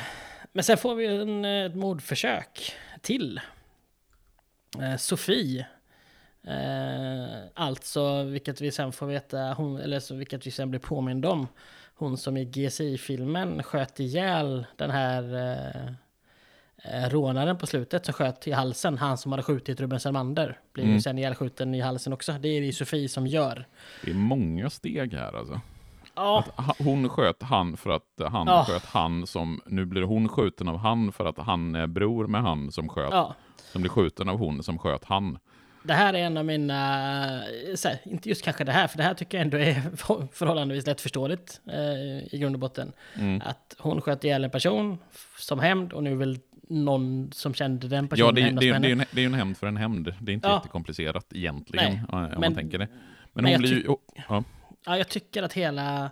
men sen får vi en, ett mordförsök till. Eh, Sofie. Eh, alltså, vilket vi sen får veta, hon, eller så, vilket vi sen blir påminda om. Hon som i GSI-filmen sköt ihjäl den här eh, eh, rånaren på slutet som sköt i halsen. Han som hade skjutit Ruben Selmander. Blir mm. ju sen ihjälskjuten i halsen också. Det är det Sofie som gör. Det är många steg här alltså. Ja. Att hon sköt han för att han ja. sköt han som, nu blir hon skjuten av han för att han är bror med han som sköt, ja. som blir skjuten av hon som sköt han. Det här är en av mina, här, inte just kanske det här, för det här tycker jag ändå är förhållandevis lättförståeligt eh, i grund och botten. Mm. Att hon sköt ihjäl en person som hämnd och nu vill någon som kände den personen Ja, det är, det är, det är, en, det är en hämnd för en hämnd. Det är inte ja. jättekomplicerat egentligen, Nej, om men, man tänker det. Men, men hon blir ju... Oh, ja. ja, jag tycker att hela...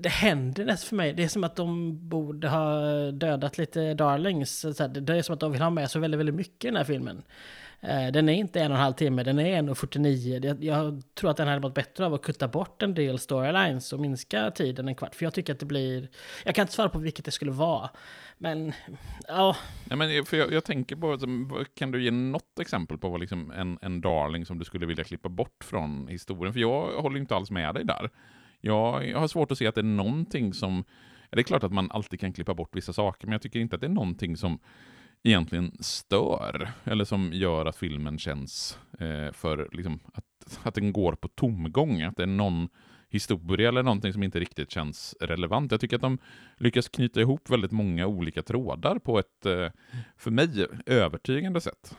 Det händer nästan för mig. Det är som att de borde ha dödat lite darlings. Det är som att de vill ha med så väldigt, väldigt mycket i den här filmen. Eh, den är inte en och en halv timme, den är 1.49. Jag, jag tror att den hade mått bättre av att kutta bort en del storylines och minska tiden en kvart. För jag tycker att det blir... Jag kan inte svara på vilket det skulle vara. Men, ja. ja men för jag, jag tänker på, kan du ge något exempel på vad liksom en, en darling som du skulle vilja klippa bort från historien? För jag håller inte alls med dig där. Jag, jag har svårt att se att det är någonting som... Det är klart att man alltid kan klippa bort vissa saker, men jag tycker inte att det är någonting som egentligen stör, eller som gör att filmen känns eh, för liksom, att, att den går på tomgång, att det är någon historia eller någonting som inte riktigt känns relevant. Jag tycker att de lyckas knyta ihop väldigt många olika trådar på ett, eh, för mig, övertygande sätt.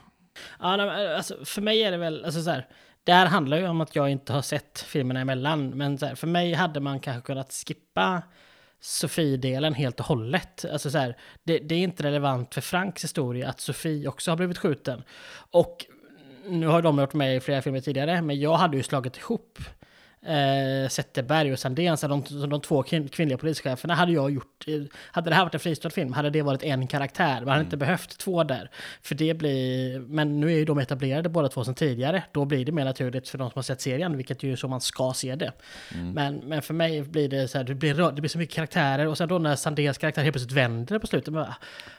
Ja, eh, alltså, för mig är det väl, alltså så här, det här handlar ju om att jag inte har sett filmerna emellan, men här, för mig hade man kanske kunnat skippa Sofie-delen helt och hållet. Alltså så här, det, det, är inte relevant för Franks historia att Sofie också har blivit skjuten. Och nu har de gjort med i flera filmer tidigare, men jag hade ju slagit ihop eh, Zetterberg och Sandén, så de, de två kvinnliga polischeferna, hade jag gjort... Eh, hade det här varit en fristående film hade det varit en karaktär. Man hade mm. inte behövt två där. För det blir... Men nu är ju de etablerade båda två sedan tidigare. Då blir det mer naturligt för de som har sett serien, vilket ju är så man ska se det. Mm. Men, men för mig blir det så här, det blir, det blir så mycket karaktärer och sen då när Sandéns karaktär helt plötsligt vänder på slutet. Men,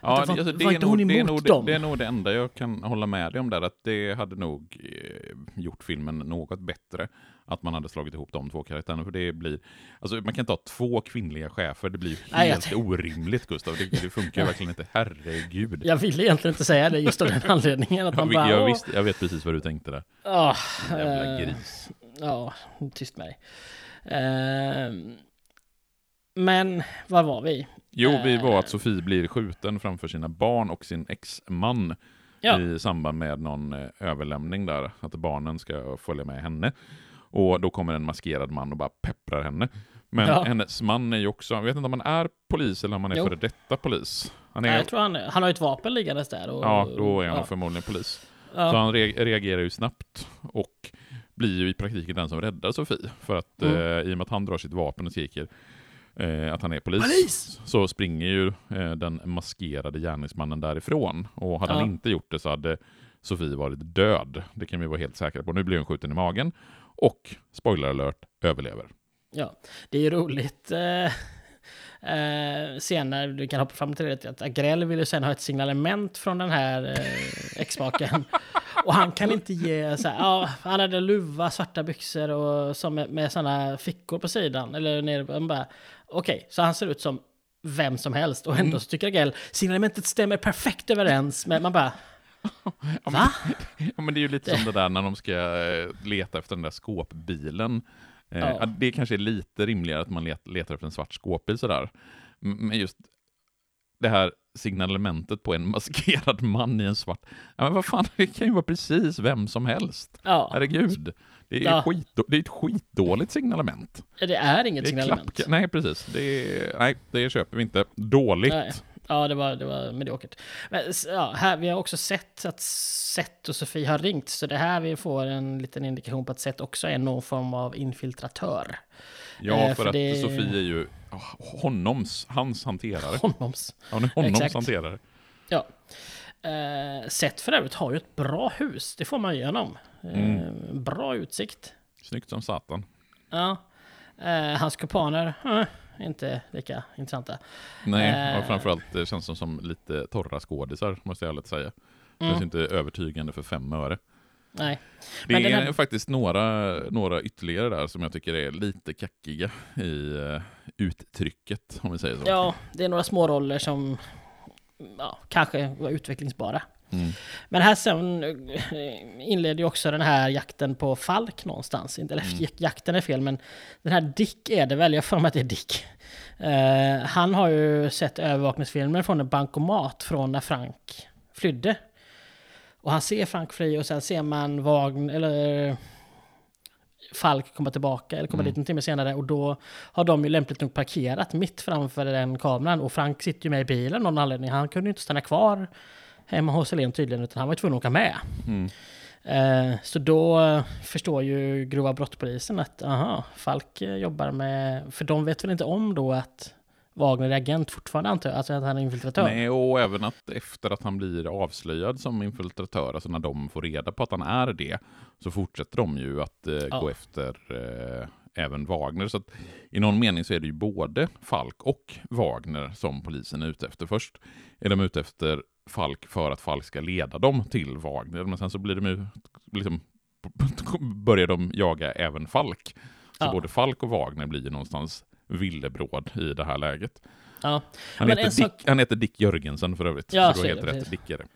ja, det, alltså, det, var, är nog, det, är nog, dem? det är nog det enda jag kan hålla med dig om där, att det hade nog eh, gjort filmen något bättre att man hade slagit ihop de två karaktärerna. För det blir, alltså man kan inte ha två kvinnliga chefer, det blir helt Nej, orimligt Gustav. Det, det funkar verkligen inte, herregud. Jag ville egentligen inte säga det just av den anledningen. Att man jag, bara, jag, visst, jag vet precis vad du tänkte där. Oh, Jävla uh, gris. Ja, tyst med dig. Uh, men var var vi? Jo, vi var att eh. Sofie blir skjuten framför sina barn och sin exman ja. i samband med någon eh, överlämning där, att barnen ska följa med henne. Och då kommer en maskerad man och bara pepprar henne. Men ja. hennes man är ju också, jag vet inte om han är polis eller om han är före detta polis. Han, är, Nej, jag tror han, han har ett vapen liggandes där. Och, ja, då är han ja. förmodligen polis. Ja. Så han re reagerar ju snabbt och blir ju i praktiken den som räddar Sofie. För att mm. eh, i och med att han drar sitt vapen och skriker eh, att han är polis, polis! så springer ju eh, den maskerade gärningsmannen därifrån. Och hade ja. han inte gjort det så hade Sofie varit död. Det kan vi vara helt säkra på. Nu blir hon skjuten i magen och, spoiler alert, överlever. Ja, det är ju roligt. Eh, eh, senare, du kan hoppa fram till det, att Agrell vill ju sen ha ett signalement från den här eh, exmaken. och han kan inte ge så här, ja, han hade luva, svarta byxor och som med, med sådana fickor på sidan, eller nere, okej, okay, så han ser ut som vem som helst och ändå mm. så tycker Agrell signalementet stämmer perfekt överens med, man bara, ja, Va? ja, men det är ju lite som det där när de ska eh, leta efter den där skåpbilen. Eh, ja. Det kanske är lite rimligare att man letar efter en svart skåpbil sådär. Men just det här signalementet på en maskerad man i en svart... Ja, men vad fan, det kan ju vara precis vem som helst. Ja. Herregud. Det är, ja. skit, det är ett skitdåligt signalement. Det är inget det är signalement. Klapp, nej, precis. Det är, nej, det köper vi inte. Dåligt. Nej. Ja, det var, det var mediokert. Men ja, här, vi har också sett att Seth och Sofie har ringt, så det här vi får en liten indikation på att Seth också är någon form av infiltratör. Ja, för, eh, för att det... Sofie är ju honoms, hans hanterare. Honoms. Ja, hon är honoms Exakt. hanterare. Ja. Eh, Seth för övrigt har ju ett bra hus, det får man igenom. Eh, mm. Bra utsikt. Snyggt som satan. Ja. Eh, hans kupaner, eh, inte lika intressanta. Nej, och framförallt det känns som, som lite torra skådisar, måste jag ärligt säga. Det mm. känns inte övertygande för fem öre. Nej. Det är här... faktiskt några, några ytterligare där som jag tycker är lite kackiga i uh, uttrycket, om vi säger så. Ja, det är några små roller som ja, kanske var utvecklingsbara. Mm. Men här sen eh, inleder ju också den här jakten på Falk någonstans. Eller mm. jakten är fel, men den här Dick är det väl, jag får mig att det är Dick. Uh, han har ju sett övervakningsfilmer från en bankomat från när Frank flydde. Och han ser Frank fly och sen ser man Wagner, eller Falk komma tillbaka, eller komma mm. dit en timme senare. Och då har de ju lämpligt nog parkerat mitt framför den kameran. Och Frank sitter ju med i bilen av någon anledning. Han kunde ju inte stanna kvar hemma hos Helene tydligen, utan han var tvungen att åka med. Mm. Eh, så då förstår ju grova brottpolisen att aha, Falk jobbar med, för de vet väl inte om då att Wagner är agent fortfarande antar jag, alltså att han är infiltratör. Nej, och även att efter att han blir avslöjad som infiltratör, alltså när de får reda på att han är det, så fortsätter de ju att eh, ja. gå efter eh, även Wagner. Så att, i någon mening så är det ju både Falk och Wagner som polisen är ute efter. Först är de ute efter Falk för att Falk ska leda dem till Wagner, men sen så blir de ju, liksom, börjar de jaga även Falk. Så ja. både Falk och Wagner blir ju någonstans villebråd i det här läget. Ja. Han, heter Dick, sak... han heter Dick Jörgensen för övrigt. Ja, så du har helt rätt, Dick är det.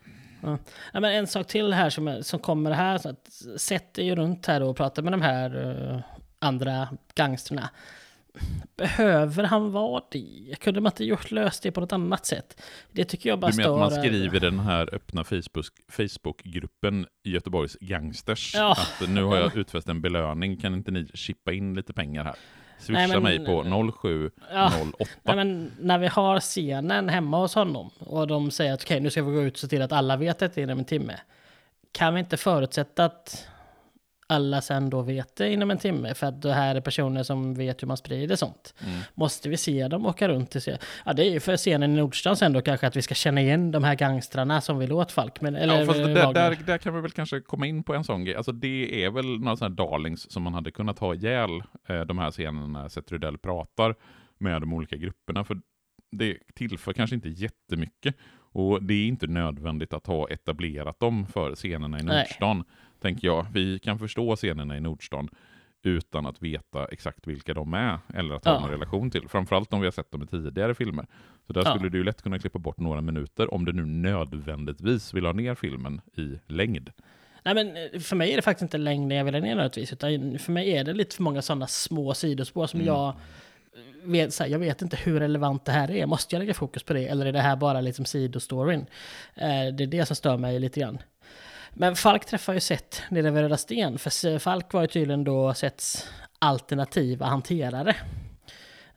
Ja. ja. men en sak till här som, som kommer här, så att sätter ju runt här och pratar med de här uh, andra gangsterna. Behöver han vara det? Kunde man inte gjort löst det på något annat sätt? Det tycker jag bara står... Du menar att man skriver i den här öppna Facebook-gruppen Göteborgs Gangsters ja. att nu har jag utfäst en belöning, kan inte ni chippa in lite pengar här? Swisha Nej, men, mig på 0708. Ja, Nej, men när vi har scenen hemma hos honom och de säger att okej, okay, nu ska vi gå ut och se till att alla vet att det är inom en timme. Kan vi inte förutsätta att alla sen då vet det inom en timme. För att det här är personer som vet hur man sprider sånt. Mm. Måste vi se dem åka runt? Och se? Ja, det är ju för scenen i Nordstan sen då kanske att vi ska känna igen de här gangstrarna som vill åt Falk. Men, eller, ja, fast där, där, där, kan vi väl kanske komma in på en sån grej. Alltså det är väl några sådana här darlings som man hade kunnat ha ihjäl eh, de här scenerna när Seth Rydell pratar med de olika grupperna. För det tillför kanske inte jättemycket. Och det är inte nödvändigt att ha etablerat dem för scenerna i Nordstan. Nej tänker jag. Vi kan förstå scenerna i Nordstan utan att veta exakt vilka de är eller att ha ja. någon relation till. Framförallt om vi har sett dem i tidigare filmer. Så där ja. skulle du ju lätt kunna klippa bort några minuter om du nu nödvändigtvis vill ha ner filmen i längd. Nej men eh, för mig är det faktiskt inte längden jag vill ha ner nödvändigtvis, utan för mig är det lite för många sådana små sidospår som mm. jag vet, här, jag vet inte hur relevant det här är. Måste jag lägga fokus på det eller är det här bara liksom sidostoryn? Eh, det är det som stör mig lite grann. Men Falk träffar ju Seth nere vid Röda Sten, för Falk var ju tydligen då Seths alternativa hanterare.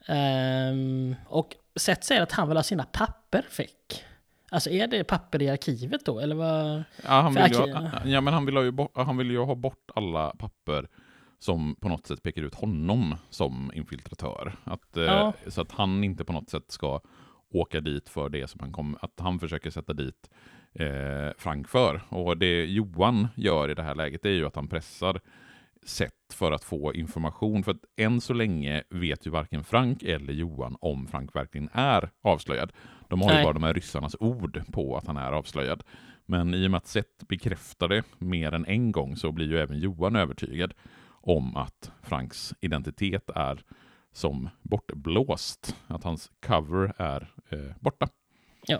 Um, och Seth säger att han vill ha sina papper fick. Alltså är det papper i arkivet då, eller vad? Ja, han vill, ju, ja, men han vill, ju, han vill ju ha bort alla papper som på något sätt pekar ut honom som infiltratör. Att, eh, ja. eh, så att han inte på något sätt ska åka dit för det som han kommer, att han försöker sätta dit eh, Frank för. Och det Johan gör i det här läget är ju att han pressar sätt för att få information. För att än så länge vet ju varken Frank eller Johan om Frank verkligen är avslöjad. De har Nej. ju bara de här ryssarnas ord på att han är avslöjad. Men i och med att Seth bekräftar det mer än en gång så blir ju även Johan övertygad om att Franks identitet är som bortblåst. Att hans cover är eh, borta. Ja.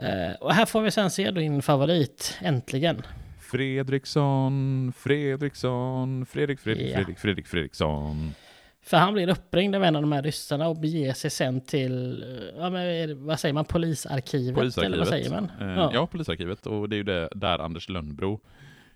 Uh, och här får vi sen se din favorit, äntligen. Fredriksson, Fredriksson, Fredrik, Fredrik, ja. Fredrik, Fredrik, Fredriksson. För han blir uppringd av en av de här ryssarna och beger sig sen till, ja, men, vad säger man, polisarkivet? Polisarkivet. Eller vad säger man? Uh, ja. ja, polisarkivet. Och det är ju det där Anders Lönnbro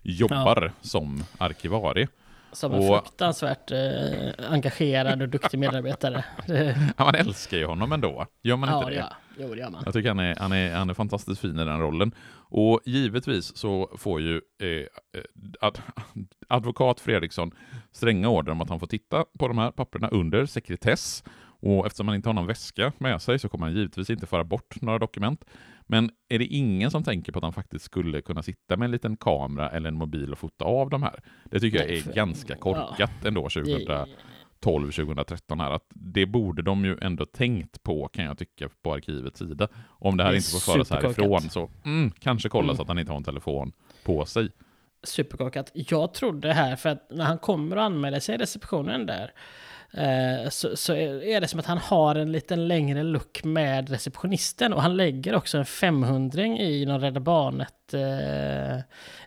jobbar ja. som arkivarie. Som en och... fruktansvärt eh, engagerad och duktig medarbetare. ja, man älskar ju honom ändå. Gör man ja, inte det? Ja, jo, det gör man. Jag tycker han är, han, är, han är fantastiskt fin i den rollen. Och givetvis så får ju eh, ad, advokat Fredriksson stränga order om att han får titta på de här papperna under sekretess. Och eftersom han inte har någon väska med sig så kommer han givetvis inte föra bort några dokument. Men är det ingen som tänker på att han faktiskt skulle kunna sitta med en liten kamera eller en mobil och fota av de här? Det tycker jag är ganska korkat ja. ändå 2012, 2013 här. Att det borde de ju ändå tänkt på kan jag tycka på arkivets sida. Om det här det inte får föras härifrån så mm, kanske kolla mm. så att han inte har en telefon på sig. Superkorkat. Jag trodde här, för att när han kommer och anmäler sig i receptionen där så, så, är det som att han har en liten längre look med receptionisten och han lägger också en 500 i någon Rädda Barnet, eh,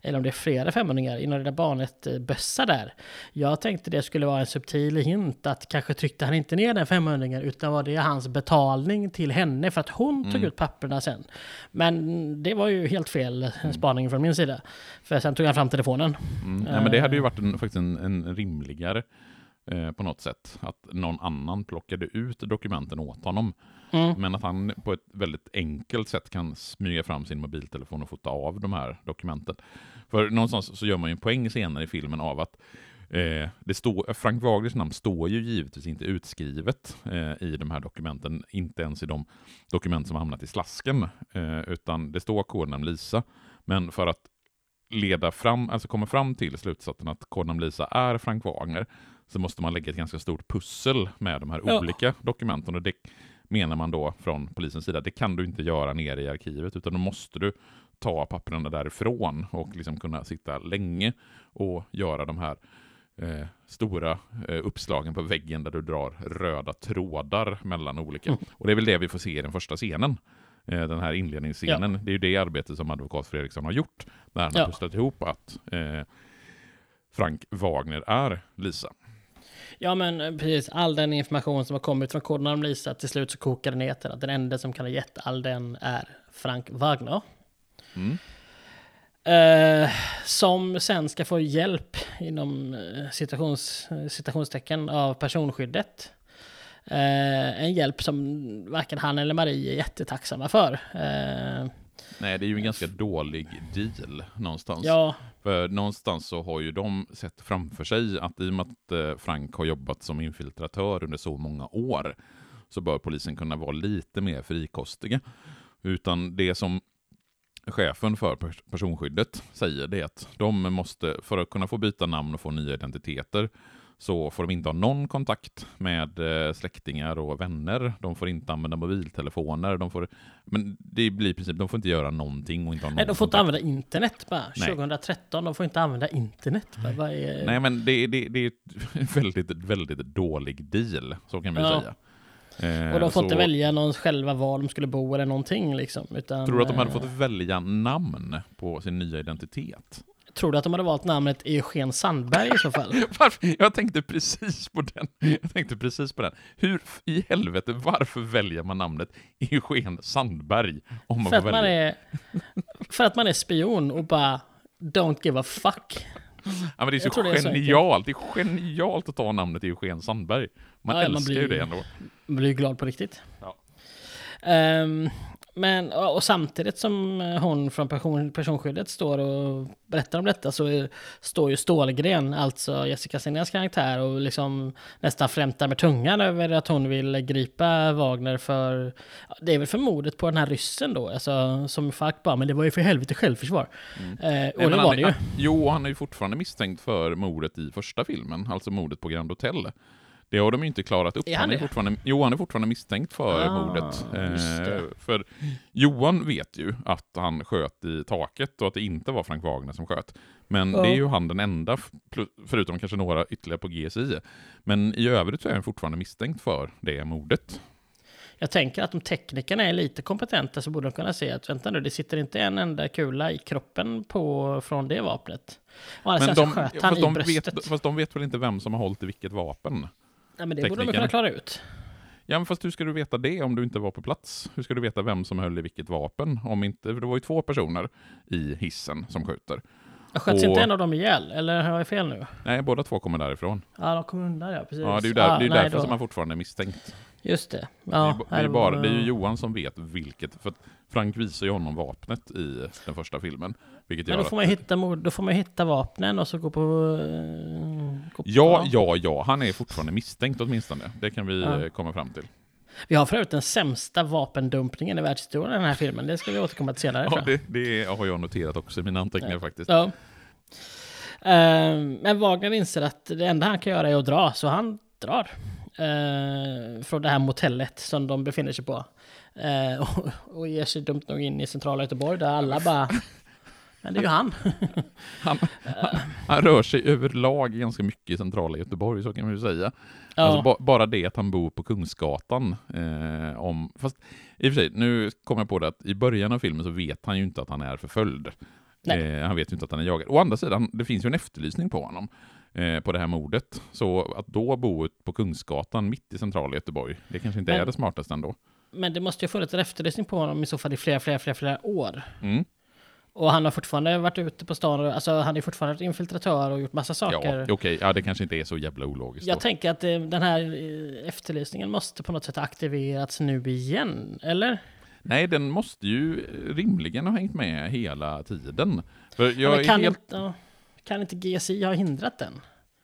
eller om det är flera 500 i någon Rädda Barnet-bössa där. Jag tänkte det skulle vara en subtil hint att kanske tryckte han inte ner den 500 utan var det hans betalning till henne för att hon mm. tog ut papperna sen. Men det var ju helt fel mm. spaning från min sida. För sen tog han fram telefonen. Mm. Ja, men det hade ju varit en, faktiskt en, en rimligare eh, på något sätt. Att någon annan plockade ut dokumenten åt honom. Mm. Men att han på ett väldigt enkelt sätt kan smyga fram sin mobiltelefon och fota av de här dokumenten. För någonstans så gör man ju en poäng senare i filmen av att Eh, det står, Frank Wagners namn står ju givetvis inte utskrivet eh, i de här dokumenten, inte ens i de dokument som hamnat i slasken, eh, utan det står kodnamn Lisa. Men för att leda fram, alltså komma fram till slutsatsen att kodnamn Lisa är Frank Wagner, så måste man lägga ett ganska stort pussel med de här ja. olika dokumenten. Och det menar man då från polisens sida, det kan du inte göra nere i arkivet, utan då måste du ta papperna därifrån och liksom kunna sitta länge och göra de här eh, stora eh, uppslagen på väggen där du drar röda trådar mellan olika. Mm. Och det är väl det vi får se i den första scenen. Eh, den här inledningsscenen. Ja. Det är ju det arbetet som advokat Fredriksson har gjort. När han ja. har pusslat ihop att eh, Frank Wagner är Lisa. Ja men eh, precis, all den information som har kommit från koden om Lisa, till slut så kokar det ner till att den enda som kan ha gett all den är Frank Wagner. Mm. Eh, som sen ska få hjälp inom eh, citations, citationstecken av personskyddet. Eh, en hjälp som varken han eller Marie är jättetacksamma för. Eh, Nej, det är ju en ganska dålig deal någonstans. Ja. För någonstans så har ju de sett framför sig att i och med att eh, Frank har jobbat som infiltratör under så många år så bör polisen kunna vara lite mer frikostiga. Utan det som chefen för personskyddet säger det att de måste, för att kunna få byta namn och få nya identiteter, så får de inte ha någon kontakt med eh, släktingar och vänner. De får inte använda mobiltelefoner. De får, men det blir i princip, de får inte göra någonting och inte ha någon Nej, de får kontakt. inte använda internet bara. Nej. 2013, de får inte använda internet. Bara. Är... Nej, men det, det, det är en väldigt, väldigt dålig deal, så kan vi ja. säga. Eh, och de får så... inte välja någon själva var de skulle bo eller någonting liksom. Utan, Tror du att de hade fått välja namn på sin nya identitet? Tror du att de hade valt namnet Eugen Sandberg i så fall? varför? Jag tänkte precis på den. Jag tänkte precis på den. Hur i helvete, varför väljer man namnet Eugen Sandberg? Om man för, att man är, för att man är spion och bara don't give a fuck. Ja, men det är så genialt. Det är, så det är genialt att ta namnet Eugen Sandberg. Man ja, älskar man blir, ju det ändå. Man blir glad på riktigt. Ja. Um, men, och samtidigt som hon från person, personskyddet står och berättar om detta så står ju Stålgren, alltså Jessica Sinéas karaktär, och liksom nästan flämtar med tungan över att hon vill gripa Wagner för, det är väl för mordet på den här ryssen då, alltså som Falk bara, men det var ju för helvete självförsvar. Mm. Eh, och Nej, det var det ju. Jo, han är ju fortfarande misstänkt för mordet i första filmen, alltså mordet på Grand Hotel. Det har de inte klarat upp. Är han, han är fortfarande, jo, han är fortfarande misstänkt för ah, mordet. Eh, för Johan vet ju att han sköt i taket och att det inte var Frank Wagner som sköt. Men oh. det är ju han den enda, förutom kanske några ytterligare på GSI. Men i övrigt så är han fortfarande misstänkt för det mordet. Jag tänker att om teknikerna är lite kompetenta så borde de kunna se att vänta nu, det sitter inte en enda kula i kroppen på, från det vapnet. Och men de, sköt han i de bröstet. Vet, fast de vet väl inte vem som har hållit i vilket vapen? Nej, men det borde de kunna klara ut. Ja, men fast hur ska du veta det om du inte var på plats? Hur ska du veta vem som höll i vilket vapen? Om inte, för det var ju två personer i hissen som skjuter. Sköts och... inte en av dem ihjäl? Eller har jag fel nu? Nej, båda två kommer därifrån. Ja, de kommer undan, ja. Precis. Ja, det är ju där, ah, det är nej, därför då... som man fortfarande är misstänkt. Just det. Ja, det, är, det, är bara, det är ju Johan som vet vilket. För Frank visar ju honom vapnet i den första filmen. Vilket Men då får, man hitta, då får man hitta vapnen och så gå på... Uh, gå på ja, ja, ja. Han är fortfarande misstänkt åtminstone. Det kan vi ja. komma fram till. Vi har för övrigt den sämsta vapendumpningen i världshistorien i den här filmen. Det ska vi återkomma till senare. Ja, det, det har jag noterat också i mina anteckningar ja. faktiskt. Ja. Uh, men Wagner inser att det enda han kan göra är att dra, så han drar. Uh, från det här motellet som de befinner sig på. Uh, och, och ger sig dumt nog in i centrala Göteborg där alla bara men det är ju han. han, han, han, rör sig överlag ganska mycket i centrala Göteborg, så kan man ju säga. Ja. Alltså, ba, bara det att han bor på Kungsgatan. Eh, om, fast i och för sig, nu kommer jag på det att i början av filmen så vet han ju inte att han är förföljd. Eh, han vet ju inte att han är jagad. Å andra sidan, det finns ju en efterlysning på honom. Eh, på det här mordet. Så att då bo på Kungsgatan mitt i centrala Göteborg, det kanske inte men, är det smartaste ändå. Men det måste ju ha funnits en efterlysning på honom i så fall i flera, flera, flera, flera år. Mm. Och han har fortfarande varit ute på stan, alltså han är fortfarande infiltratör och gjort massa saker. Ja, okej, okay. ja det kanske inte är så jävla ologiskt. Jag då. tänker att eh, den här eh, efterlysningen måste på något sätt aktiverats nu igen, eller? Nej, den måste ju rimligen ha hängt med hela tiden. För jag ja, kan, helt... inte, kan inte GSI ha hindrat den?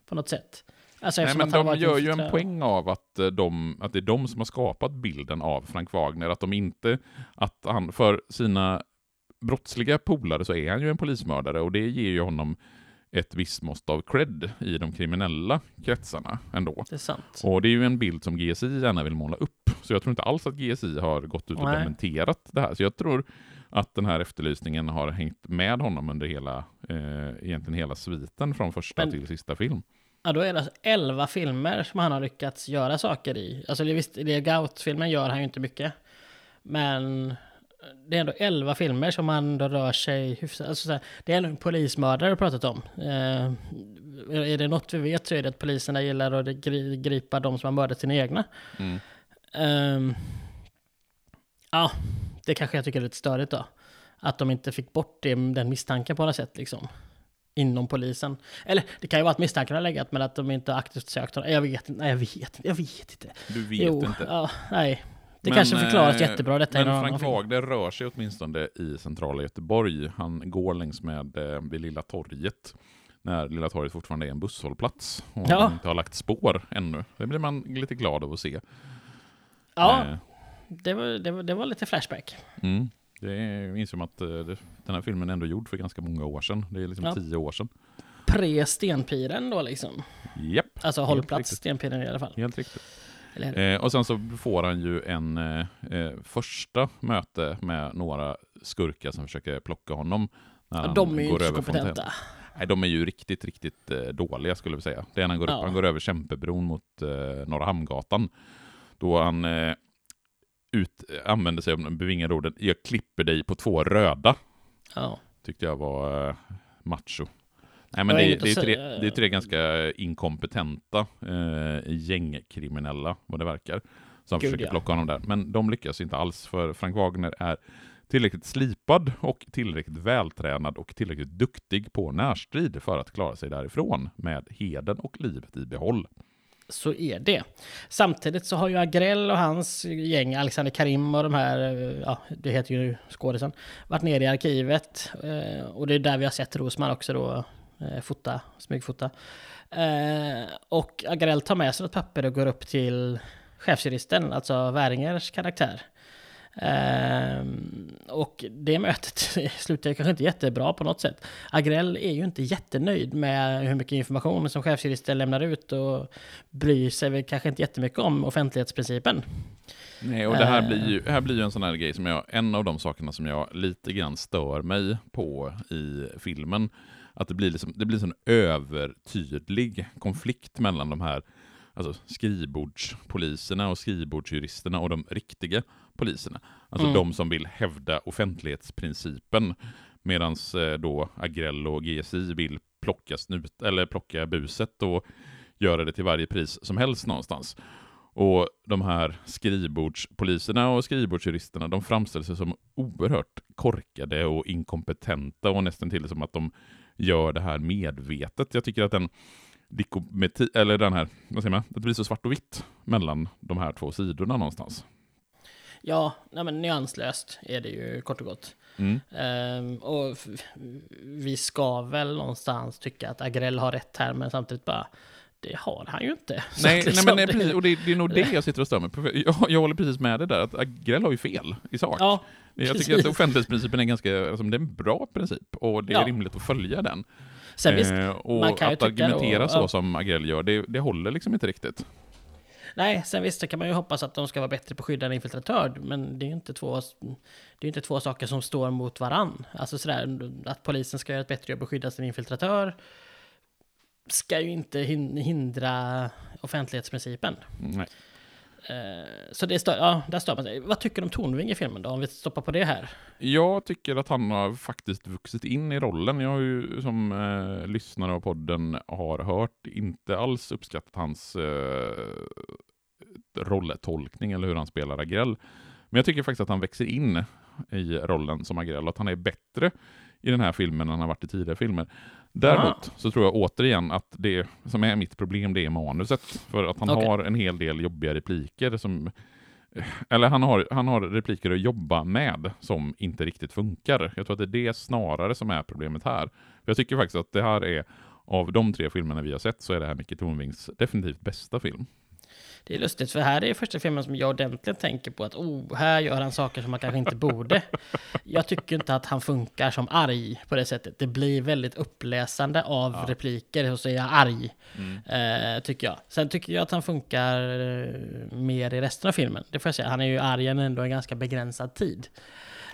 på något sätt. Alltså, Nej, men de gör ju en poäng av att, eh, de, att det är de som har skapat bilden av Frank Wagner. Att de inte, att han för sina brottsliga polare så är han ju en polismördare och det ger ju honom ett visst mått av cred i de kriminella kretsarna ändå. Det är sant. Och det är ju en bild som GSI gärna vill måla upp. Så jag tror inte alls att GSI har gått ut och Nej. dementerat det här. Så jag tror att den här efterlysningen har hängt med honom under hela, eh, egentligen hela sviten från första Men, till sista film. Ja, då är det alltså 11 filmer som han har lyckats göra saker i. Alltså det, visst, det Gout-filmen gör han ju inte mycket. Men det är ändå 11 filmer som då rör sig hyfsat. Alltså här, det är ändå en polismördare du pratat om. Eh, är det något vi vet så är det att poliserna gillar att gripa de som har mördat sina egna. Mm. Eh, ja, det kanske jag tycker är lite störigt då. Att de inte fick bort det, den misstanken på något sätt liksom. Inom polisen. Eller det kan ju vara att misstanken har legat men att de inte aktivt sökt honom. Jag vet inte, nej jag vet, jag vet inte. Du vet jo, inte? Ja, nej. Det men, kanske förklaras eh, jättebra detta. Men Frank Wagner rör sig åtminstone i centrala Göteborg. Han går längs med eh, det Lilla torget. När Lilla torget fortfarande är en busshållplats. Och ja. inte har lagt spår ännu. Det blir man lite glad av att se. Ja, eh. det, var, det, var, det var lite flashback. Mm. Det minns som att det, den här filmen är ändå gjord för ganska många år sedan. Det är liksom ja. tio år sedan. Pre-stenpiren då liksom? Japp. Alltså hållplats stenpiren i alla fall. Helt riktigt. Eh, och sen så får han ju en eh, eh, första möte med några skurkar som försöker plocka honom. När ja, de är ju inte kompetenta. Nej, de är ju riktigt, riktigt eh, dåliga skulle vi säga. Det är han går, ja. upp, han går över Kämpebron mot eh, Norra Hamngatan. Då han eh, ut, använder sig av de bevingade orden ”Jag klipper dig på två röda”. Ja. Tyckte jag var eh, macho. Nej, men det, det, är tre, det är tre ganska inkompetenta eh, gängkriminella, vad det verkar, som Gud, försöker ja. plocka honom där. Men de lyckas inte alls, för Frank Wagner är tillräckligt slipad och tillräckligt vältränad och tillräckligt duktig på närstrid för att klara sig därifrån med heden och livet i behåll. Så är det. Samtidigt så har ju Agrell och hans gäng, Alexander Karim och de här, ja, det heter ju skådisen, varit nere i arkivet. Eh, och det är där vi har sett Rosman också då eh, fota, smygfota. Eh, och Agrell tar med sig något papper och går upp till chefsjuristen, alltså Wäringers karaktär. Eh, och det mötet slutar kanske inte jättebra på något sätt. Agrell är ju inte jättenöjd med hur mycket information som chefsjuristen lämnar ut och bryr sig väl kanske inte jättemycket om offentlighetsprincipen. Nej, och det här blir ju, här blir ju en sån här grej som jag, en av de sakerna som jag lite grann stör mig på i filmen att det blir, liksom, det blir en övertydlig konflikt mellan de här alltså skrivbordspoliserna och skrivbordsjuristerna och de riktiga poliserna. Alltså mm. de som vill hävda offentlighetsprincipen medan eh, då Agrell och GSI vill plocka, snut, eller plocka buset och göra det till varje pris som helst någonstans. Och de här skrivbordspoliserna och skrivbordsjuristerna, de framställs som oerhört korkade och inkompetenta och nästan till som att de gör det här medvetet. Jag tycker att den dikometi, eller den här, vad säger man, det blir så svart och vitt mellan de här två sidorna någonstans. Ja, nej men nyanslöst är det ju kort och gott. Mm. Um, och vi ska väl någonstans tycka att Agrell har rätt här, men samtidigt bara, det har han ju inte. Nej, liksom, nej men nej, och det, det, är nog det jag sitter och stör mig på. Jag, jag håller precis med dig där, att Agrell har ju fel i sak. Ja, jag tycker att offentlighetsprincipen är ganska, alltså, det är en bra princip och det är ja. rimligt att följa den. Sen, eh, visst, och att argumentera då, så ja. som Agrell gör, det, det håller liksom inte riktigt. Nej, sen visst kan man ju hoppas att de ska vara bättre på att skydda en infiltratör, men det är ju inte två, det är inte två saker som står mot varann. Alltså sådär, att polisen ska göra ett bättre jobb att skydda sin infiltratör ska ju inte hindra offentlighetsprincipen. Nej. Eh, så det stör, ja, där stör man sig. Vad tycker du om Tornving i filmen då, om vi stoppar på det här? Jag tycker att han har faktiskt vuxit in i rollen. Jag har ju som eh, lyssnare av podden har hört inte alls uppskattat hans eh, rolltolkning eller hur han spelar Agrell. Men jag tycker faktiskt att han växer in i rollen som Agrell och att han är bättre i den här filmen än han har varit i tidigare filmer. Däremot så tror jag återigen att det som är mitt problem, det är manuset. För att han okay. har en hel del jobbiga repliker som eller han har, han har repliker att jobba med som inte riktigt funkar. Jag tror att det är det snarare som är problemet här. Jag tycker faktiskt att det här är av de tre filmerna vi har sett så är det här Micke Tornvings definitivt bästa film. Det är lustigt, för här är första filmen som jag ordentligen tänker på att oh, här gör han saker som man kanske inte borde. Jag tycker inte att han funkar som arg på det sättet. Det blir väldigt uppläsande av ja. repliker och så är jag arg, mm. eh, tycker jag. Sen tycker jag att han funkar eh, mer i resten av filmen. Det får jag säga. Han är ju arg ändå en ganska begränsad tid.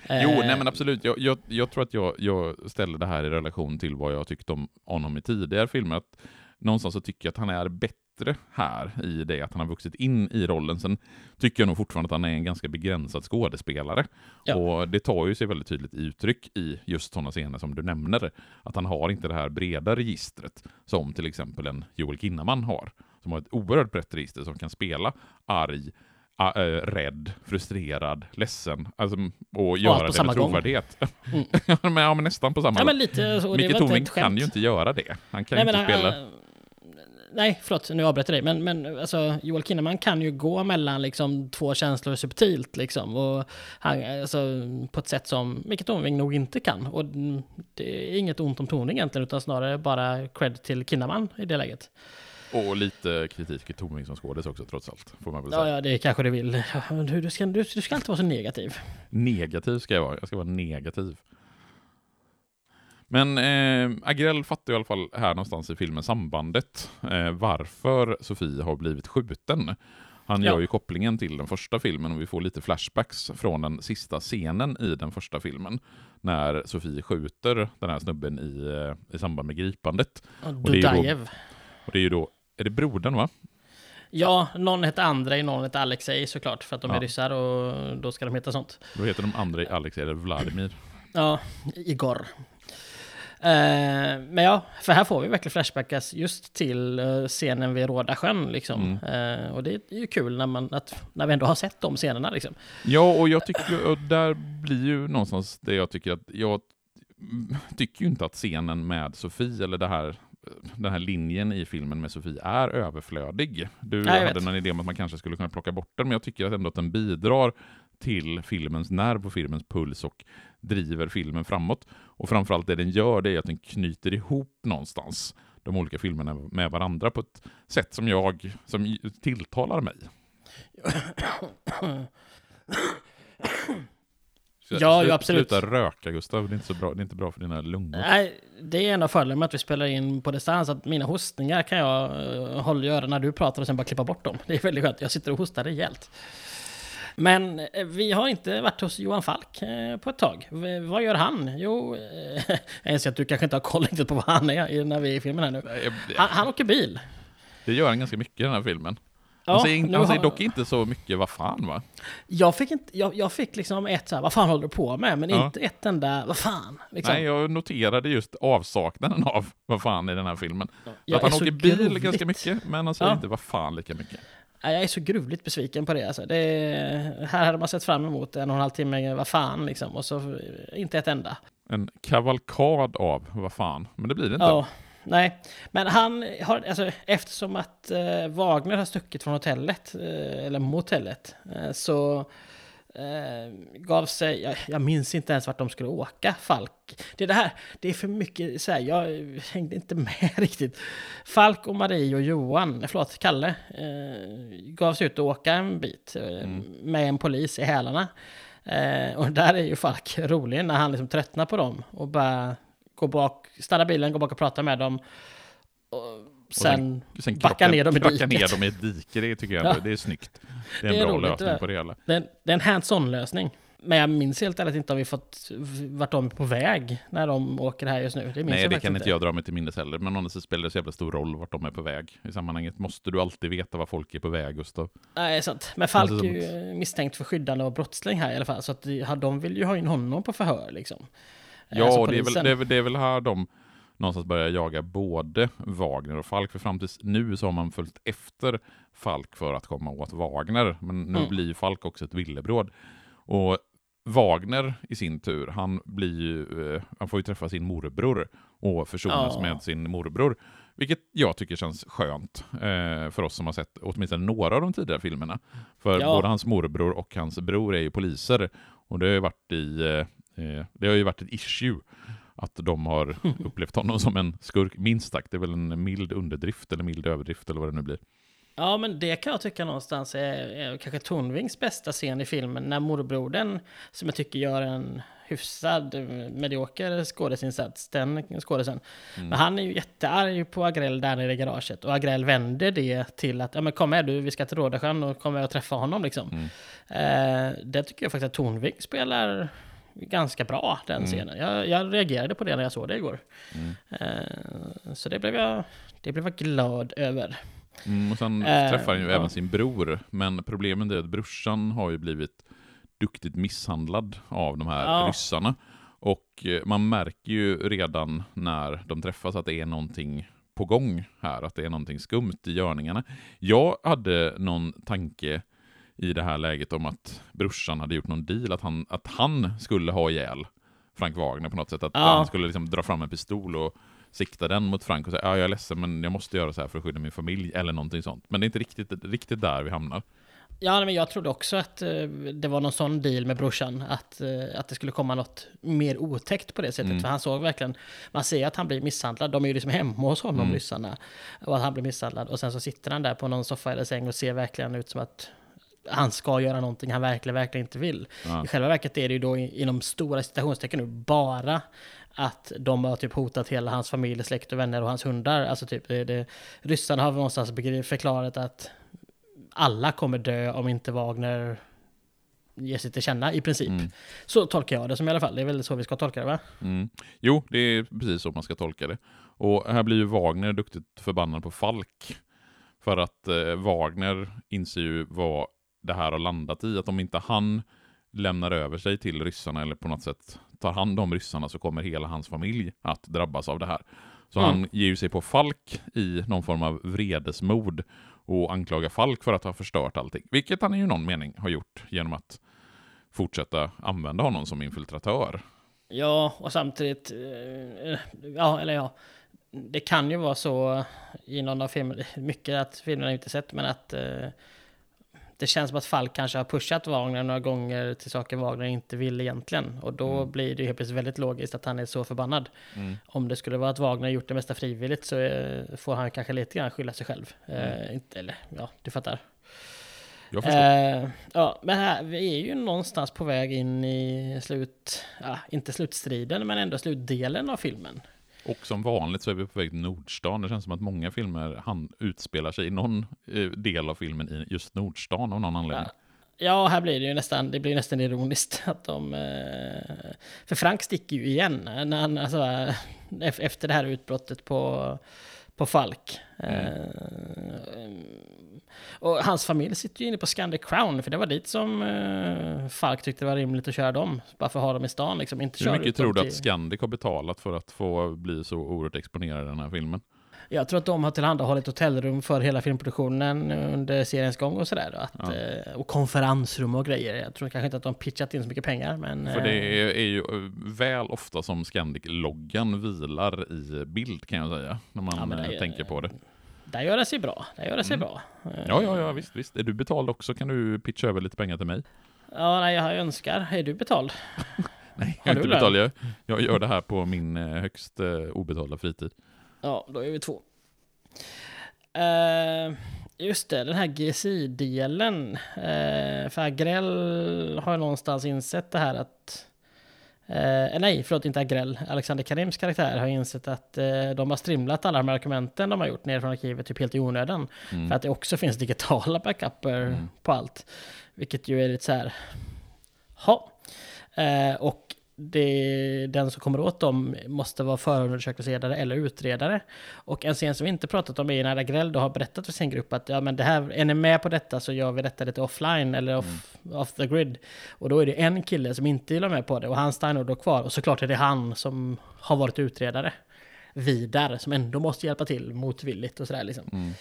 Jo, nej men absolut. Jag, jag, jag tror att jag, jag, ställer det här i relation till vad jag tyckt om honom i tidigare filmer. Att någonstans så tycker jag att han är bättre bättre här i det att han har vuxit in i rollen. Sen tycker jag nog fortfarande att han är en ganska begränsad skådespelare. Ja. Och det tar ju sig väldigt tydligt uttryck i just sådana scener som du nämner. Att han har inte det här breda registret som till exempel en Joel Kinnaman har. Som har ett oerhört brett register som kan spela arg, äh, rädd, frustrerad, ledsen. Alltså, och göra det med trovärdighet. Mm. men, ja, men nästan på samma ja, gång. Micke Tornving kan ju inte göra det. Han kan Nej, inte spela... Uh, nej, förlåt, nu avbröt jag dig. Men, men alltså, Joel Kinnaman kan ju gå mellan liksom, två känslor subtilt. Liksom, och han, alltså, på ett sätt som Micke Tornving nog inte kan. Och det är inget ont om Tornving egentligen, utan snarare bara cred till Kinnaman i det läget. Och lite kritik till Tornving som skådis också trots allt, får man väl säga. Ja, ja det kanske du vill. Du, du, ska, du, du ska alltid vara så negativ. Negativ ska jag vara. Jag ska vara negativ. Men eh, Agrell fattar i alla fall här någonstans i filmen sambandet eh, varför Sofie har blivit skjuten. Han ja. gör ju kopplingen till den första filmen och vi får lite flashbacks från den sista scenen i den första filmen. När Sofie skjuter den här snubben i, eh, i samband med gripandet. Och, det är då, och det är ju då, är det brodern va? Ja, någon heter Andrei, någon heter Alexej såklart, för att de ja. är ryssar och då ska de heta sånt. Då heter de Andrei, Alexej eller Vladimir. Ja, Igor. Eh, men ja, för här får vi verkligen flashbackas just till uh, scenen vid Råda sjön. Liksom. Mm. Uh, och det är ju kul när, man, att, när vi ändå har sett de scenerna. Liksom. Ja, och jag tycker, och där blir ju någonstans det jag tycker att, jag tycker ju inte att scenen med Sofie, eller det här den här linjen i filmen med Sofie är överflödig. Du Nej, hade någon idé om att man kanske skulle kunna plocka bort den, men jag tycker ändå att den bidrar till filmens nerv och filmens puls och driver filmen framåt. Och framförallt det den gör det är att den knyter ihop någonstans de olika filmerna med varandra på ett sätt som jag, som tilltalar mig. ja, ja, absolut. Sluta röka Gustav, det är, inte så bra, det är inte bra för dina lungor. Nej, det är en av fördelarna med att vi spelar in på distans, att mina hostningar kan jag uh, hålla göra när du pratar och sen bara klippa bort dem. Det är väldigt skönt, jag sitter och hostar rejält. Men eh, vi har inte varit hos Johan Falk eh, på ett tag. Vad gör han? Jo, eh, jag inser att du kanske inte har koll riktigt på vad han är när vi är i filmen här nu. Han, han åker bil. Det gör han ganska mycket i den här filmen. Ja, han säger, han säger har... dock inte så mycket vad fan va? Jag fick, inte, jag, jag fick liksom ett så här, vad fan håller du på med? Men ja. inte ett enda, vad fan? Liksom. Nej, jag noterade just avsaknaden av vad fan i den här filmen. Ja, att han åker bil gruvligt. ganska mycket, men han säger inte vad fan lika mycket. Jag är så gruvligt besviken på det. Alltså. det här hade man sett fram emot en och en halv timme, vad fan liksom. Och så inte ett enda. En kavalkad av vad fan, men det blir det inte. Ja, nej. Men han har, alltså eftersom att eh, Wagner har stuckit från hotellet, eh, eller motellet, eh, så eh, gav sig, jag, jag, minns inte ens vart de skulle åka, Falk. Det är det här, det är för mycket, så här, jag hängde inte med riktigt. Falk och Marie och Johan, förlåt, Kalle, eh, gav sig ut och åka en bit eh, mm. med en polis i hälarna. Eh, och där är ju Falk rolig när han liksom tröttnar på dem och bara går bak, stannar bilen, går bak och pratar med dem. Och, sen, sen backa ner dem i diket. ner dem i ett dike, det tycker jag ja. det är snyggt. Det är en det är bra roligt, lösning på det hela. Det är, det är en hands-on lösning. Men jag minns helt ärligt inte om vi fått vart de är på väg när de åker här just nu. Det Nej, det kan inte jag dra mig till minnes heller. Men det spelar det så jävla stor roll vart de är på väg. I sammanhanget måste du alltid veta var folk är på väg, Gustav. Nej, sant. Men Falk är ju misstänkt för skyddande av brottsling här i alla fall. Så att de vill ju ha in honom på förhör liksom. Ja, alltså, det, är väl, det, är, det är väl här de någonstans börjar jaga både Wagner och Falk. För fram tills nu så har man följt efter Falk för att komma åt Wagner. Men nu mm. blir Falk också ett villebråd. Och Wagner i sin tur, han, blir eh, han får ju träffa sin morbror och försonas ja. med sin morbror. Vilket jag tycker känns skönt eh, för oss som har sett åtminstone några av de tidigare filmerna. För ja. både hans morbror och hans bror är ju poliser. Och det har ju varit, i, eh, eh det har ju varit ett issue att de har upplevt honom som en skurk, minst sagt. Det är väl en mild underdrift eller mild överdrift eller vad det nu blir. Ja, men det kan jag tycka någonstans är, är kanske Tornvings bästa scen i filmen. När morbrodern, som jag tycker gör en hyfsad medioker skådesinsats, den skådisen. Mm. Men han är ju jättearg på Agrell där nere i garaget. Och Agrell vänder det till att, ja men kom med du, vi ska till Rådasjön och kom med och träffa honom liksom. Mm. Eh, det tycker jag faktiskt att Tornving spelar ganska bra, den mm. scenen. Jag, jag, reagerade på det när jag såg det igår. Mm. Eh, så det blev, jag, det blev jag glad över. Mm, och sen eh, träffar han ju ja. även sin bror, men problemet är att brorsan har ju blivit duktigt misshandlad av de här ja. ryssarna. Och eh, man märker ju redan när de träffas att det är någonting på gång här, att det är någonting skumt i görningarna. Jag hade någon tanke i det här läget om att brorsan hade gjort någon deal, att han, att han skulle ha ihjäl Frank Wagner på något sätt. Att ja. han skulle liksom dra fram en pistol och sikta den mot Frank och säga ja, jag är ledsen men jag måste göra så här för att skydda min familj eller någonting sånt. Men det är inte riktigt, riktigt där vi hamnar. Ja, men jag trodde också att uh, det var någon sån deal med brorsan. Att, uh, att det skulle komma något mer otäckt på det sättet. Mm. För han såg verkligen, man ser att han blir misshandlad. De är ju liksom hemma hos honom, mm. ryssarna. Och att han blir misshandlad. Och sen så sitter han där på någon soffa eller säng och ser verkligen ut som att han ska göra någonting han verkligen, verkligen inte vill. Ja. I själva verket är det ju då inom stora citationstecken nu bara att de har typ hotat hela hans familj, släkt och vänner och hans hundar. Alltså typ, det, det, ryssarna har någonstans förklarat att alla kommer dö om inte Wagner ger sig till känna i princip. Mm. Så tolkar jag det som i alla fall. Det är väl så vi ska tolka det va? Mm. Jo, det är precis så man ska tolka det. Och här blir ju Wagner duktigt förbannad på Falk. För att eh, Wagner inser ju vad det här har landat i. Att om inte han lämnar över sig till ryssarna eller på något sätt tar hand om ryssarna så kommer hela hans familj att drabbas av det här. Så mm. han ger sig på Falk i någon form av vredesmod och anklagar Falk för att ha förstört allting. Vilket han i någon mening har gjort genom att fortsätta använda honom som infiltratör. Ja, och samtidigt, eh, ja, eller ja, det kan ju vara så i någon av filmerna, mycket att filmerna inte sett, men att eh, det känns som att Falk kanske har pushat Wagner några gånger till saker Wagner inte vill egentligen. Och då mm. blir det helt plötsligt väldigt logiskt att han är så förbannad. Mm. Om det skulle vara att Wagner gjort det mesta frivilligt så eh, får han kanske lite grann skylla sig själv. Mm. Eh, eller ja, du fattar. Jag förstår. Eh, ja, men här, vi är ju någonstans på väg in i slut, ja, inte slutstriden, men ändå slutdelen av filmen. Och som vanligt så är vi på väg till Nordstan. Det känns som att många filmer han utspelar sig i någon eh, del av filmen i just Nordstan av någon anledning. Ja. Ja, här blir det ju nästan, det blir nästan ironiskt att de... Eh, för Frank sticker ju igen när han, alltså, eh, efter det här utbrottet på, på Falk. Mm. Eh, och hans familj sitter ju inne på Scandic Crown, för det var dit som uh, Falk tyckte det var rimligt att köra dem. Bara för att ha dem i stan liksom. Inte Hur mycket tror du till... att Scandic har betalat för att få bli så oerhört exponerad i den här filmen? Jag tror att de har tillhandahållit hotellrum för hela filmproduktionen under seriens gång och sådär. ja. Eh, och konferensrum och grejer. Jag tror kanske inte att de pitchat in så mycket pengar. Men, för det är, är ju väl ofta som Scandic-loggan vilar i bild kan jag säga. När man ja, tänker på det. Där gör det sig bra. Där gör det sig mm. bra. Ja, ja, ja, visst, visst. Är du betald också kan du pitcha över lite pengar till mig. Ja, nej, jag önskar. Är du betald? nej, jag är inte betald. Jag, jag gör det här på min eh, högst obetalda fritid. Ja, då är vi två. Uh, just det, den här GSI-delen. Uh, för Agrell har någonstans insett det här att Eh, nej, förlåt, inte Agrell. Alexander Karims karaktär har insett att eh, de har strimlat alla de här argumenten de har gjort ner från arkivet typ helt i onödan. Mm. För att det också finns digitala backuper mm. på allt. Vilket ju är lite så här... Ha. Eh, och det, den som kommer åt dem måste vara förundersökningsledare eller utredare. Och en scen som vi inte pratat om är när Agrell då har berättat för sin grupp att ja, men det här, är ni med på detta så gör vi detta lite offline eller off, mm. off the grid. Och då är det en kille som inte vill vara med på det och han stannar då kvar. Och såklart är det han som har varit utredare. Vidar som ändå måste hjälpa till motvilligt och sådär liksom. Mm.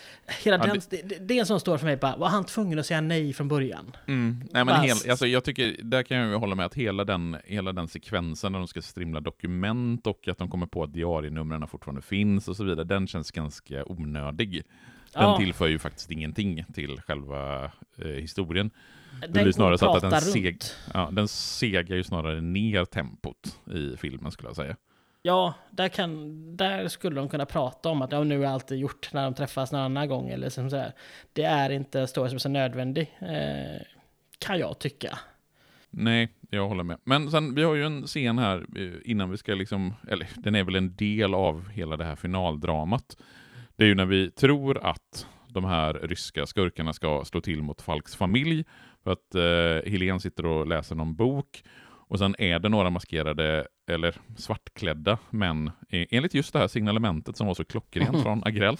Hela ja, den, det, det, är en sån står för mig bara, var han tvungen att säga nej från början? Mm. Nej men hel, alltså, jag tycker, där kan jag hålla med att hela den, hela den sekvensen när de ska strimla dokument och att de kommer på att diarienumren fortfarande finns och så vidare, den känns ganska onödig. Den ja. tillför ju faktiskt ingenting till själva eh, historien. Den det blir snarare så att den, seg, ja, den segar ju snarare ner tempot i filmen skulle jag säga. Ja, där, kan, där skulle de kunna prata om att ja, nu är allt gjort när de träffas någon annan gång. Eller som så. Det är inte en story som är så nödvändig, eh, kan jag tycka. Nej, jag håller med. Men sen, vi har ju en scen här eh, innan vi ska liksom, eller den är väl en del av hela det här finaldramat. Det är ju när vi tror att de här ryska skurkarna ska slå till mot Falks familj. För att eh, Helene sitter och läser någon bok. Och sen är det några maskerade, eller svartklädda män, enligt just det här signalementet som var så klockrent från Agrell,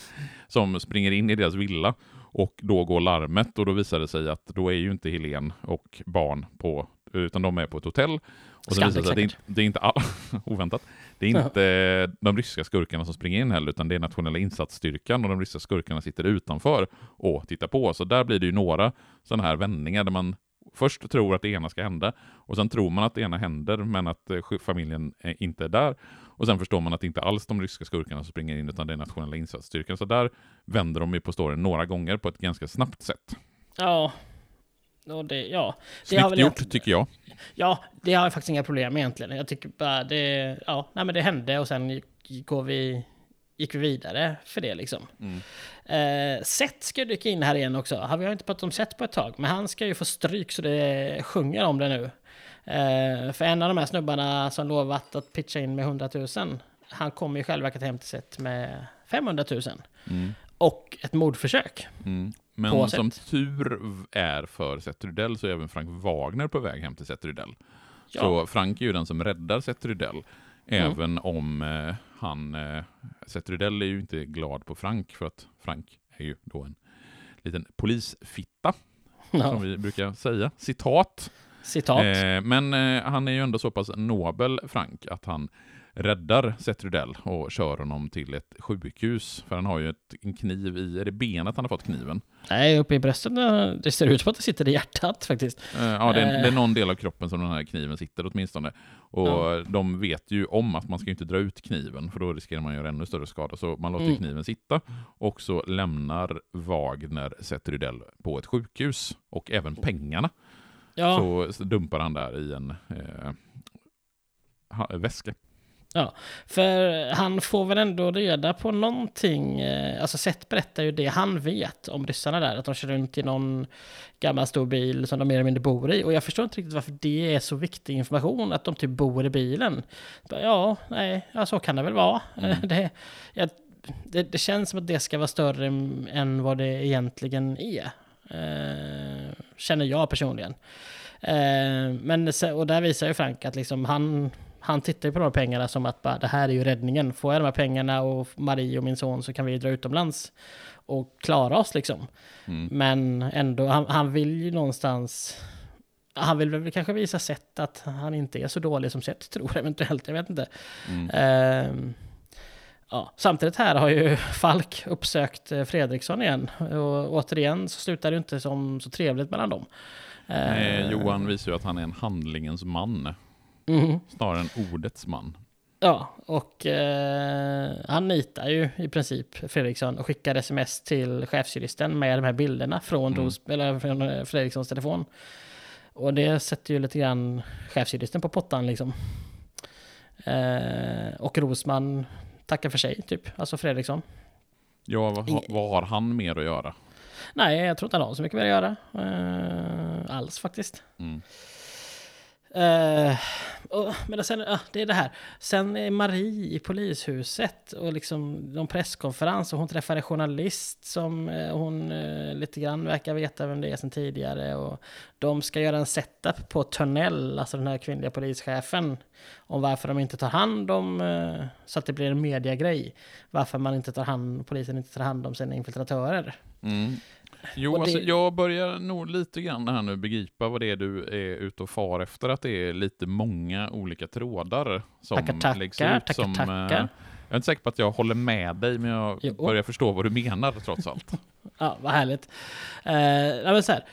som springer in i deras villa. Och då går larmet och då visar det sig att då är ju inte Helen och barn på, utan de är på ett hotell. Och så visar det sig att det, det är inte all, oväntat, det är inte de ryska skurkarna som springer in heller, utan det är nationella insatsstyrkan och de ryska skurkarna sitter utanför och tittar på. Så där blir det ju några sådana här vändningar där man först tror att det ena ska hända och sen tror man att det ena händer men att eh, familjen inte är där. Och sen förstår man att det inte alls de ryska skurkarna som springer in utan det är nationella insatsstyrkan. Så där vänder de ju på storyn några gånger på ett ganska snabbt sätt. Ja, och det, ja. Det Snyggt gjort egentligen... tycker jag. Ja, det har jag faktiskt inga problem med egentligen. Jag tycker bara det, ja, nej men det hände och sen går vi, gick vi vidare för det liksom. Mm. Eh, Seth ska dyka in här igen också. Vi har inte pratat om Seth på ett tag, men han ska ju få stryk så det sjunger om det nu. Eh, för en av de här snubbarna som lovat att pitcha in med 100 000, han kommer ju själv hem till Seth med 500 000. Mm. Och ett mordförsök. Mm. Men som tur är för Seth Rydell så är även Frank Wagner på väg hem till Seth Rydell. Ja. Så Frank är ju den som räddar Seth Rydell. Mm. Även om eh, han, eh, Seth Rydell är ju inte glad på Frank för att Frank är ju då en liten polisfitta. Ja. Som vi brukar säga. Citat. Citat. Eh, men eh, han är ju ändå så pass nobel, Frank, att han räddar Seth Rydell och kör honom till ett sjukhus. För han har ju ett, en kniv i, är det benet han har fått kniven? Nej, uppe i bröstet. Det ser ut som att det sitter i hjärtat faktiskt. Eh, ja, det är, det är, eh. någon del av kroppen som den här kniven sitter åtminstone. Och ja. de vet ju om att man ska inte dra ut kniven, för då riskerar man att göra ännu större skada. Så man låter mm. kniven sitta och så lämnar Wagner Seth Rydell på ett sjukhus. Och även pengarna. Ja. Så dumpar han där i en eh, väska. Ja, för han får väl ändå reda på någonting. Eh, alltså Seth berättar ju det han vet om ryssarna där. Att de kör runt i någon gammal stor bil som de mer eller mindre bor i. Och jag förstår inte riktigt varför det är så viktig information. Att de typ bor i bilen. Ja, nej, ja, så kan det väl vara. Mm. Det, jag, det, det, känns som att det ska vara större än vad det egentligen är. Eh, känner jag personligen. Eh, men, och där visar ju Frank att liksom han han tittar ju på de här pengarna som att bara, det här är ju räddningen. Får jag de här pengarna och Marie och min son så kan vi dra utomlands och klara oss liksom. Mm. Men ändå, han, han, vill ju någonstans... Han vill väl kanske visa sätt att han inte är så dålig som Seth tror eventuellt, jag vet inte. Mm. Uh, ja. Samtidigt här har ju Falk uppsökt eh, Fredriksson igen. Och återigen så slutar det inte som så trevligt mellan dem. Nej, Johan visar ju att han är en handlingens man. Mm. Snarare än ordets man. Ja, och eh, han nitar ju i princip Fredriksson och skickar sms till chefsjuristen med de här bilderna från, mm. Ros, eller från eh, Fredrikssons telefon. Och det sätter ju lite grann chefsjuristen på pottan liksom. Eh, och Rosman tackar för sig, typ. Alltså Fredriksson. Ja, vad, vad har han mer att göra? Nej, jag tror inte han har så mycket mer att göra. Eh, alls faktiskt. Mm. Uh, och, men sen, uh, det är det här. Sen är Marie i polishuset och liksom de presskonferens och hon träffar en journalist som uh, hon uh, lite grann verkar veta vem det är sen tidigare. Och de ska göra en setup på Törnell, alltså den här kvinnliga polischefen, om varför de inte tar hand om, så att det blir en mediagrej, varför man inte tar hand, polisen inte tar hand om sina infiltratörer. Mm. Jo, det... alltså, jag börjar nog lite grann här nu begripa vad det är du är ute och far efter, att det är lite många olika trådar som tackar, tackar, läggs ut. Tackar, som, tackar. Eh, jag är inte säker på att jag håller med dig, men jag jo. börjar förstå vad du menar trots allt. ja, vad härligt. Uh, men så här,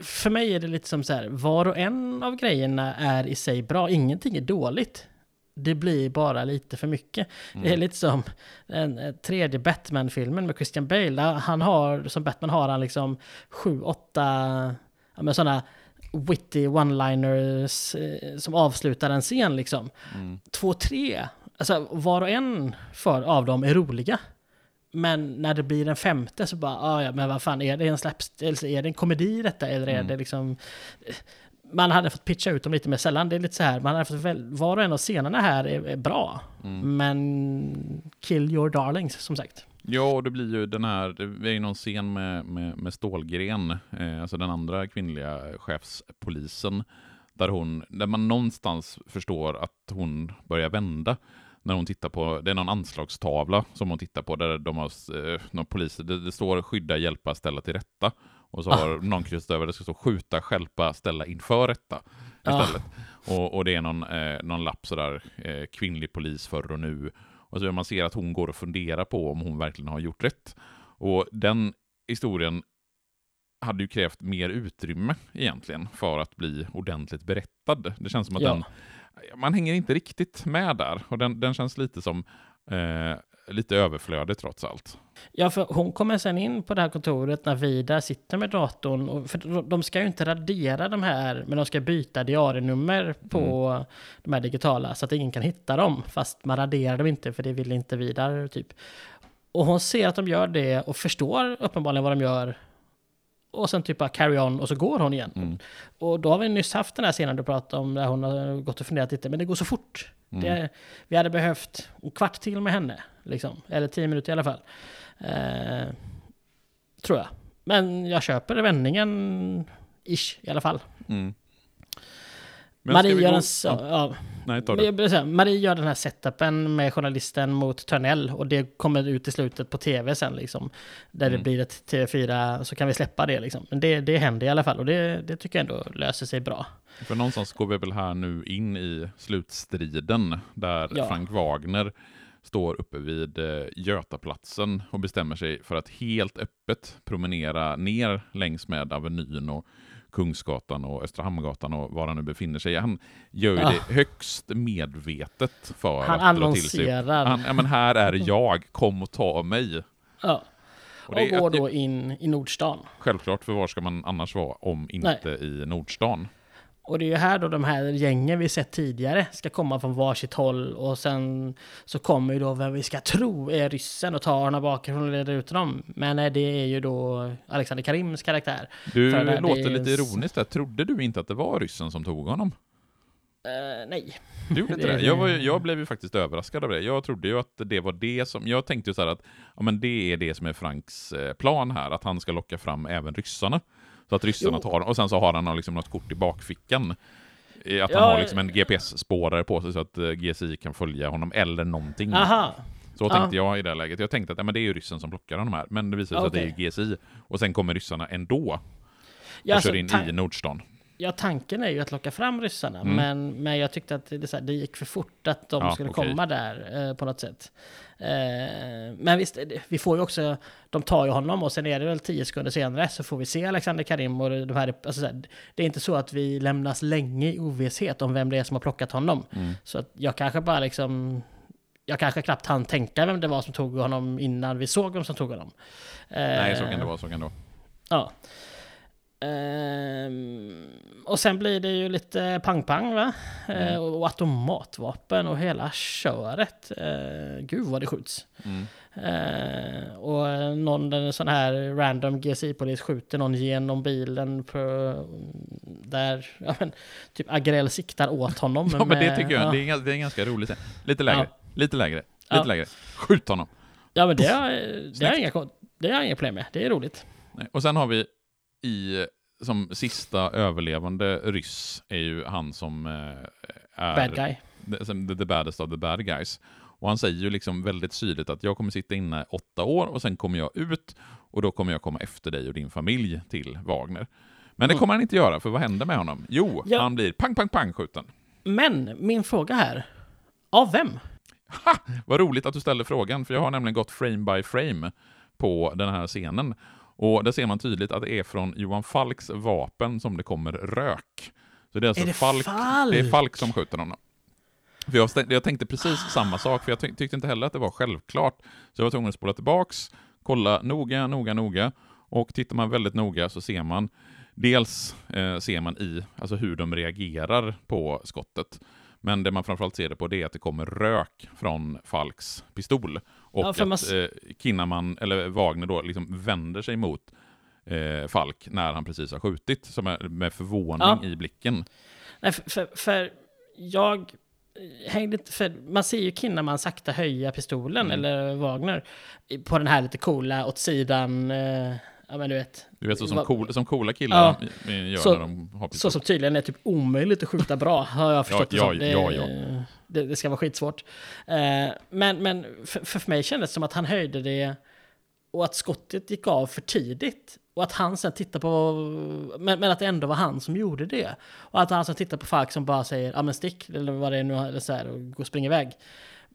för mig är det lite som så här, var och en av grejerna är i sig bra, ingenting är dåligt det blir bara lite för mycket. Mm. Det är mm. lite som den eh, tredje Batman-filmen med Christian Bale. Han har, som Batman har han liksom sju, åtta ja, sådana witty one-liners eh, som avslutar en scen liksom. Mm. Två, tre alltså var och en för, av dem är roliga. Men när det blir en femte så bara, ah, ja men vad fan, är det en slapstick, är det en komedi detta? Eller är Mm. det liksom... Man hade fått pitcha ut dem lite mer sällan. Det är lite så här, man hade fått väl, var och en av scenerna här är, är bra. Mm. Men kill your darlings, som sagt. Ja, och det blir ju den här, det är ju någon scen med, med, med Stålgren, eh, alltså den andra kvinnliga chefspolisen, där, hon, där man någonstans förstår att hon börjar vända när hon tittar på, det är någon anslagstavla som hon tittar på där de har, eh, någon polis, det, det står skydda, hjälpa, ställa till rätta. Och så Ah. har någon kryssat över, det ska stå skjuta, stjälpa, ställa inför rätta Ah. istället. Och, och det är någon, eh, någon lapp sådär, eh, kvinnlig polis förr och nu. Och så man ser att hon går och funderar på om hon verkligen har gjort rätt. Och den historien hade ju krävt mer utrymme egentligen för att bli ordentligt berättad. Det känns som att Ja. den, man hänger inte riktigt med där. Och den, den känns lite som eh, lite överflödig trots allt. Ja, för hon kommer sen in på det här kontoret när Vida sitter med datorn. Och, för de- ska ju inte radera de här, men de ska byta diarienummer på Mm. de här digitala så att ingen kan hitta dem. Fast man raderar dem inte, för det vill inte Vidar, typ. Och hon ser att de gör det och förstår uppenbarligen vad de gör. Och sen typ bara carry on och så går hon igen. Mm. Och då har vi nyss haft den här scenen du pratade om där hon har gått och funderat lite, men det går så fort. Mm. Det, vi hade behövt en kvart till med henne, liksom. eller tio minuter i alla fall. Eh, tror jag. Men jag köper vändningen, ish, i alla fall. Mm. Marie gör, en, Ja, ja, nej, det. Marie gör den här setupen med journalisten mot Törnell och det kommer ut i slutet på tv sen liksom. Där det Mm. blir ett TV4 så kan vi släppa det liksom. Men det, det händer i alla fall och det, det tycker jag ändå löser sig bra. För någonstans går vi väl här nu in i slutstriden där Ja. Frank Wagner står uppe vid eh, Götaplatsen och bestämmer sig för att helt öppet promenera ner längs med Avenyn och Kungsgatan och Östra Hamngatan och var han nu befinner sig. Han gör ju det högst medvetet för Han att dra till sig. Han, ja, men här är jag, kom och ta mig. Ja. Och, är- går då in i Nordstan. Självklart, för var ska man annars vara om inte i Nordstan? Och det är ju här då de här gängen vi sett tidigare ska komma från varsitt håll och sen så kommer ju då vem vi ska tro är ryssen och tar honom bakifrån och leder ut dem. Men det är ju då Alexander Karims karaktär. Du det- låter lite ironiskt där. Trodde du inte att det var ryssen som tog honom? Eh, nej. Du gjorde inte Det-? Jag, var, jag blev ju faktiskt överraskad av det. Jag trodde ju att det var det som... Jag tänkte ju så här att ja, men det är det som är Franks eh, plan här, att han ska locka fram även ryssarna. Så att ryssarna Jo. tar Och sen så har han liksom något kort i bakfickan. Att han Ja, har liksom en GPS-spårare på sig så att eh, GSI kan följa honom, eller någonting. Aha. Så Ja. tänkte jag i det läget. Jag tänkte att ja, men det är ju ryssen som plockar honom här. Men det visade sig Okej. att det är GSI. Och sen kommer ryssarna ändå och Ja, alltså, kör in i Nordstan. Ja, tanken är ju att locka fram ryssarna, Mm. men, men jag tyckte att det, så här, det gick för fort att de Ja, skulle okej. komma där eh, på något sätt. Eh, men visst, vi får ju också, de tar ju honom och sen är det väl tio sekunder senare så får vi se Alexander Karim och de här, alltså så här, det är inte så att vi lämnas länge i ovisshet om vem det är som har plockat honom. Mm. Så att jag kanske bara liksom, jag kanske knappt hann tänka vem det var som tog honom innan vi såg vem som tog honom. Nej, så Eh, kan det vara. Så kan det vara. Ja. Ehm, och sen blir det ju lite pang-pang va? Mm. Eh, och automatvapen och hela köret. Uh, gud vad det skjuts. Mm. Eh, och någon en sån här random GSI-polis skjuter någon genom bilen på, där ja, men, typ Agrell siktar åt honom. Ja, men det tycker jag. Ja, Det är, en- det är en ganska rolig scen. Lite lägre, Ja. lite lägre, lite lägre. Skjut honom! ja men det har det har jag inga, det har inga problem med. Det är roligt. Och sen har vi i, som sista överlevande ryss, är ju han som eh, är Bad guy. The, the baddest of the bad guys. Och han säger ju liksom väldigt tydligt att jag kommer sitta inne åtta år och sen kommer jag ut och då kommer jag komma efter dig och din familj till Wagner. Men det Mm. kommer han inte göra, för vad händer med honom? Jo, Ja. han blir pang, pang, pang skjuten. Men min fråga här. Av vem? Ha! Vad roligt att du ställer frågan, för jag har nämligen gått frame by frame på den här scenen. Och där ser man tydligt att det är från Johan Falks vapen som det kommer rök. Så det är alltså Är det Falk, Falk? Det är Falk som skjuter honom. För jag, jag tänkte precis samma sak, för jag ty- tyckte inte heller att det var självklart. Så jag var tvungen att spola tillbaks, kolla noga, noga, noga. Och tittar man väldigt noga så ser man Dels eh, ser man i alltså hur de reagerar på skottet. Men det man framförallt ser det på det är att det kommer rök från Falks pistol. Och Ja, att man- eh, Kinnaman, eller Wagner då, liksom vänder sig mot eh, Falk när han precis har skjutit, som är med förvåning Ja. i blicken. Nej, för, för, för jag hängde inte... För man ser ju Kinnaman sakta höja pistolen, Mm. eller Wagner, på den här lite coola åt sidan... Eh, ja, men du vet. Du vet, så som, cool, som coola killar Ja. gör Så- när de har Så pistol. som tydligen är typ omöjligt att skjuta bra, har jag förstått Ja, det ja, som. Det, ja, ja. Det, det ska vara skitsvårt. Eh, men men för, för mig kändes det som att han höjde det och att skottet gick av för tidigt. Och att han sen tittar på... Men, men att det ändå var han som gjorde det. Och att han sen tittar på Falk som bara säger ja men stick, eller vad det är nu, eller så här, och går och springer iväg.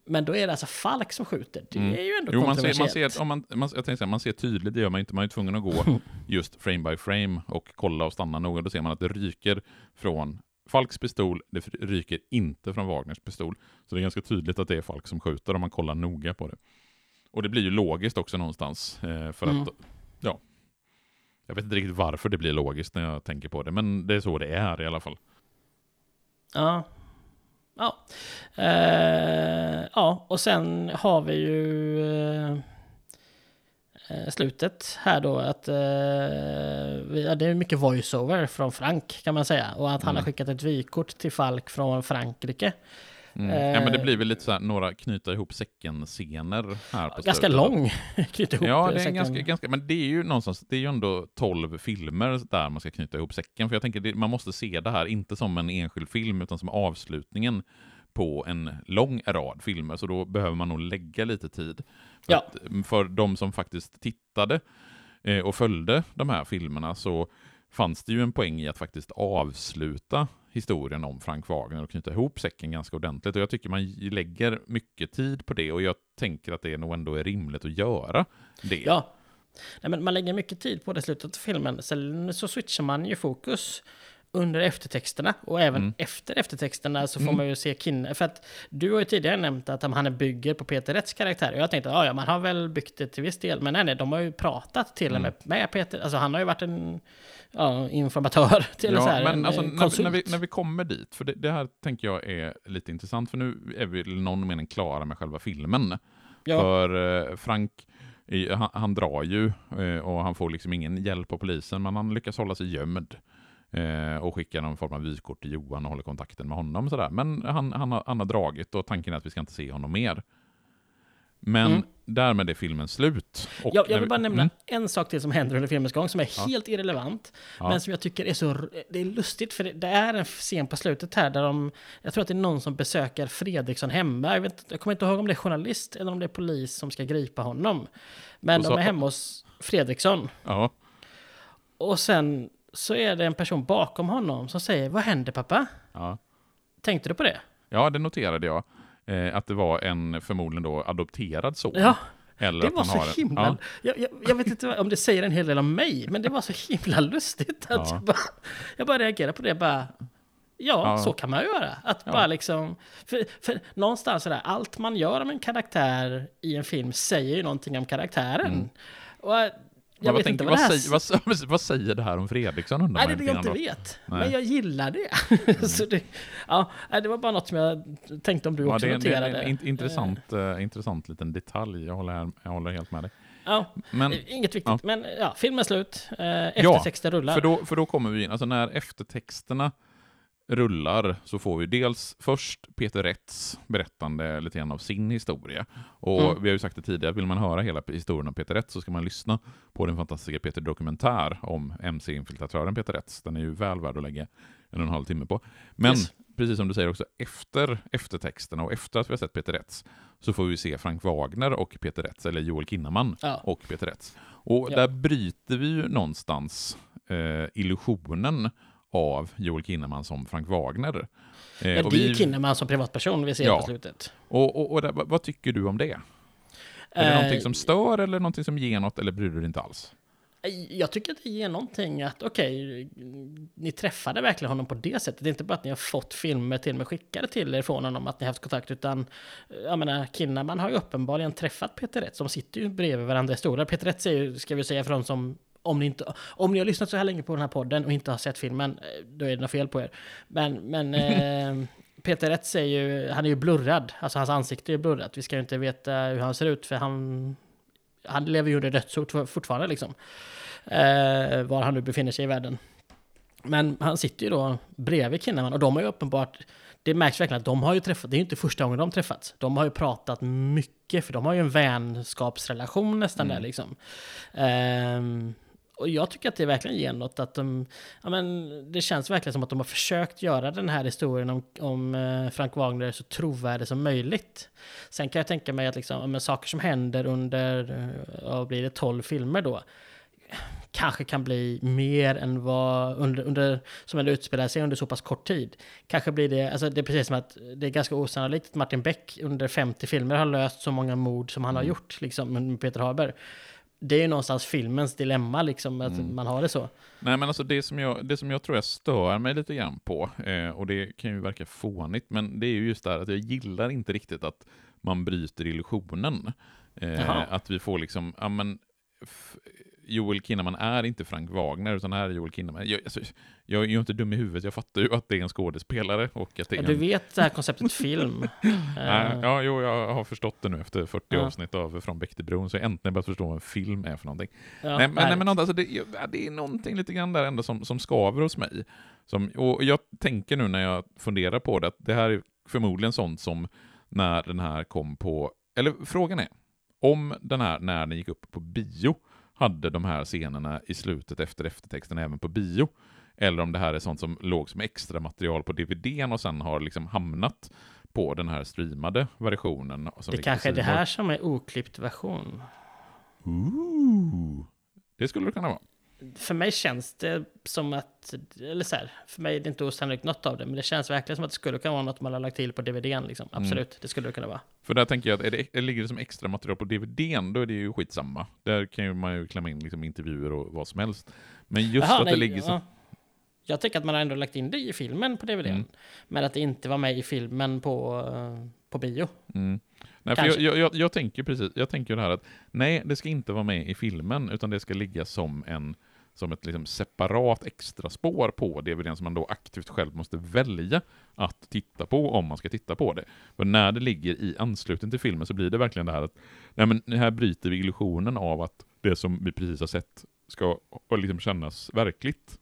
Men då är det alltså Falk som skjuter. Det Mm. är ju ändå Jo, man ser, man ser, om man, man, jag tänkte säga, man ser tydligt, det gör man inte, man är tvungen att gå just frame by frame och kolla och stanna noga. Då ser man att det ryker från Falks pistol, det ryker inte från Wagners pistol. Så det är ganska tydligt att det är Falk som skjuter om man kollar noga på det. Och det blir ju logiskt också någonstans. Eh, för Mm. att, ja, jag vet inte riktigt varför det blir logiskt när jag tänker på det, men det är så det är i alla fall. Ja. Ja. Eh, ja, och sen har vi ju eh, eh, slutet här då att eh, vi, ja, det är mycket voiceover från Frank kan man säga. Och att han Mm. har skickat ett vykort till Falk från Frankrike. Mm. Eh, ja, men det blir väl lite så här, några knyta ihop säcken-scener här på Ganska slutet. lång. Knyta ihop Ja, det är säcken. ganska, ganska, men det är ju någonstans, det är ju ändå 12 filmer där man ska knyta ihop säcken. För jag tänker, det, man måste se det här inte som en enskild film, utan som avslutningen på en lång rad filmer. Så då behöver man nog lägga lite tid. För, Ja. att, mm, för de som faktiskt tittade eh, och följde de här filmerna så fanns det ju en poäng i att faktiskt avsluta historien om Frank Wagner och knyta ihop säcken ganska ordentligt. Och jag tycker man lägger mycket tid på det och jag tänker att det nog ändå är rimligt att göra det. Ja. Nej, men man lägger mycket tid på det i slutet av filmen. Sen så switchar man ju fokus under eftertexterna och även Mm. efter eftertexterna så får Mm. man ju se Kinne. För att du har ju tidigare nämnt att han bygger på Peter Rätts karaktär. Och jag tänkte, ja, ja, man har väl byggt det till viss del. Men nej, nej, de har ju pratat till och med Mm. med Peter. Alltså han har ju varit en ja, informatör till Ja, så här, men en alltså, eh, när, när, vi, när vi kommer dit, för det, det här tänker jag är lite intressant, för nu är vi i någon mening klara med själva filmen. Ja. För eh, Frank, han, han drar ju eh, och han får liksom ingen hjälp av polisen, men han lyckas hålla sig gömd. Och skickar någon form av vykort till Johan och håller kontakten med honom. Sådär. Men han, han, har, han har dragit och tanken är att vi ska inte se honom mer. Men Mm. därmed är filmen slut. Och Jag, jag vill vi- bara nämna Mm, en sak till som händer under filmens gång som är Ja. helt irrelevant. Ja. Men som jag tycker är så... Det är lustigt för det, det är en scen på slutet här där de... Jag tror att det är någon som besöker Fredriksson hemma. Jag, vet, jag kommer inte ihåg om det är journalist eller om det är polis som ska gripa honom. Men Och de så- är hemma hos Fredriksson. ja. Och sen så är det en person bakom honom som säger Vad händer pappa? Ja. Tänkte du på det? Ja, det noterade jag. Eh, att det var en förmodligen då adopterad son. Ja, Eller det var så en- himla... Ja, Jag, jag, jag vet inte om det säger en hel del om mig, men det var så himla lustigt. Att Ja. jag, bara, jag bara reagerade på det. Bara, ja, Ja. så kan man göra. Att Ja. bara liksom... För, för någonstans sådär, allt man gör om en karaktär i en film säger ju någonting om karaktären. Mm. Och jag vet tänker- inte vad det här... säger, vad, vad säger det här om Fredriksson undrar Nej, det är det jag inte vet. Nej. Men jag gillar det. så det, ja, det var bara något som jag tänkte om du då. Ja, också det, är- det är noterade. en in, intressant, eh, intressant liten detalj. Jag håller, här, jag håller helt med dig. Ja, Men, inget viktigt. ja. Men ja, filmen är slut. Eh, eftertexter rullar. för då, för då kommer vi in, alltså när eftertexterna rullar så får vi dels först Peter Rätts berättande lite grann av sin historia. Och Mm. vi har ju sagt det tidigare, vill man höra hela historien om Peter Rätts så ska man lyssna på den fantastiska Peter Dokumentär om MC-infiltratören Peter Rätts. Den är ju väl värd att lägga en och en halv timme på. Men Yes. precis som du säger också, efter eftertexterna och efter att vi har sett Peter Rätts så får vi se Frank Wagner och Peter Rätts, eller Joel Kinnaman Ja. och Peter Rätts. Och Ja. där bryter vi ju någonstans eh, illusionen av Joel Kinnaman som Frank Wagner. Eh, Ja, det är ju Kinnaman som privatperson vi ser Ja. på slutet. och, och, och där, vad, tycker du om det? Är det Eh, någonting som stör eller någonting som ger något eller bryr du dig inte alls? Jag tycker att det ger någonting att, okej, ni träffade verkligen honom på det sättet. Det är inte bara att ni har fått filmer till med skickade till er från honom, att ni haft kontakt, utan jag menar, Kinnaman har ju uppenbarligen träffat Peter Rätz. De sitter ju bredvid varandra i stolar. Peter Rätz är ju, ska vi säga de som om ni, inte, om ni har lyssnat så här länge på den här podden och inte har sett filmen, eh, då är det något fel på er. Men, men eh, Peter Rätz är ju, han är ju blurrad, alltså hans ansikte är blurrat. Vi ska ju inte veta hur han ser ut för han, han lever ju under dödshot fortfarande liksom. Eh, var han nu befinner sig i världen. Men han sitter ju då bredvid Kinnaman och de har ju uppenbart, det märks verkligen att de har ju träffat, det är ju inte första gången de träffats. De har ju pratat mycket, för de har ju en vänskapsrelation nästan mm. där liksom. Eh, och jag tycker att det verkligen ger något att de, ja men det känns verkligen som att de har försökt göra den här historien om, om eh, Frank Wagner så trovärdig som möjligt. Sen kan jag tänka mig att liksom, men saker som händer under, eh, vad blir det, 12 filmer då, kanske kan bli mer än vad under, under som det utspelar sig under så pass kort tid. Kanske blir det, alltså det är precis som att det är ganska osannolikt att Martin Beck under 50 filmer har löst så många mord som han har mm. gjort, liksom med Peter Haber det är ju någonstans filmens dilemma, liksom, att mm. man har det så. Nej, men alltså det som jag, det som jag tror jag stör mig lite grann på, eh, och det kan ju verka fånigt, men det är ju just det här att jag gillar inte riktigt att man bryter illusionen. Eh, att vi får liksom, ja men, Joel Kinnaman är inte Frank Wagner, utan här är Joel Kinnaman. Jag, alltså, jag är ju inte dum i huvudet, jag fattar ju att det är en skådespelare. Och att det är ja, du vet det här konceptet film. ja, jo, jag har förstått det nu efter 40 ja. avsnitt av Från Bäck till bron, så jag äntligen börjat förstå vad en film är för någonting. Ja, nej, men, nej, men alltså, det, det, är någonting lite grann där ändå som, som skaver hos mig. Som, och jag tänker nu när jag funderar på det, att det här är förmodligen sånt som när den här kom på, eller frågan är, om den här, när den gick upp på bio, hade de här scenerna i slutet efter eftertexten även på bio. Eller om det här är sånt som låg som extra material på DVDn och sen har liksom hamnat på den här streamade versionen. det kanske är det här som är oklippt version. Ooh, det skulle det kunna vara för mig känns det som att, eller så här, för mig är det inte osannolikt något av det, men det känns verkligen som att det skulle kunna vara något man har lagt till på DVDn. Liksom. Mm. Absolut, mm. det skulle det kunna vara. För där tänker jag att är det, ligger det som extra material på DVDn, då är det ju skitsamma. Där kan ju man ju klämma in liksom intervjuer och vad som helst. Men just Aha, att nej, det ligger som... Ja. Jag tycker att man har ändå lagt in det i filmen på DVDn, mm. men att det inte var med i filmen på, på bio. Mm. Nej, för jag, jag, jag, tänker precis, jag tänker det här att nej, det ska inte vara med i filmen, utan det ska ligga som en som ett liksom separat extra spår på DVDn som man då aktivt själv måste välja att titta på om man ska titta på det. För när det ligger i anslutning till filmen så blir det verkligen det här att nej men här bryter vi illusionen av att det som vi precis har sett ska liksom kännas verkligt.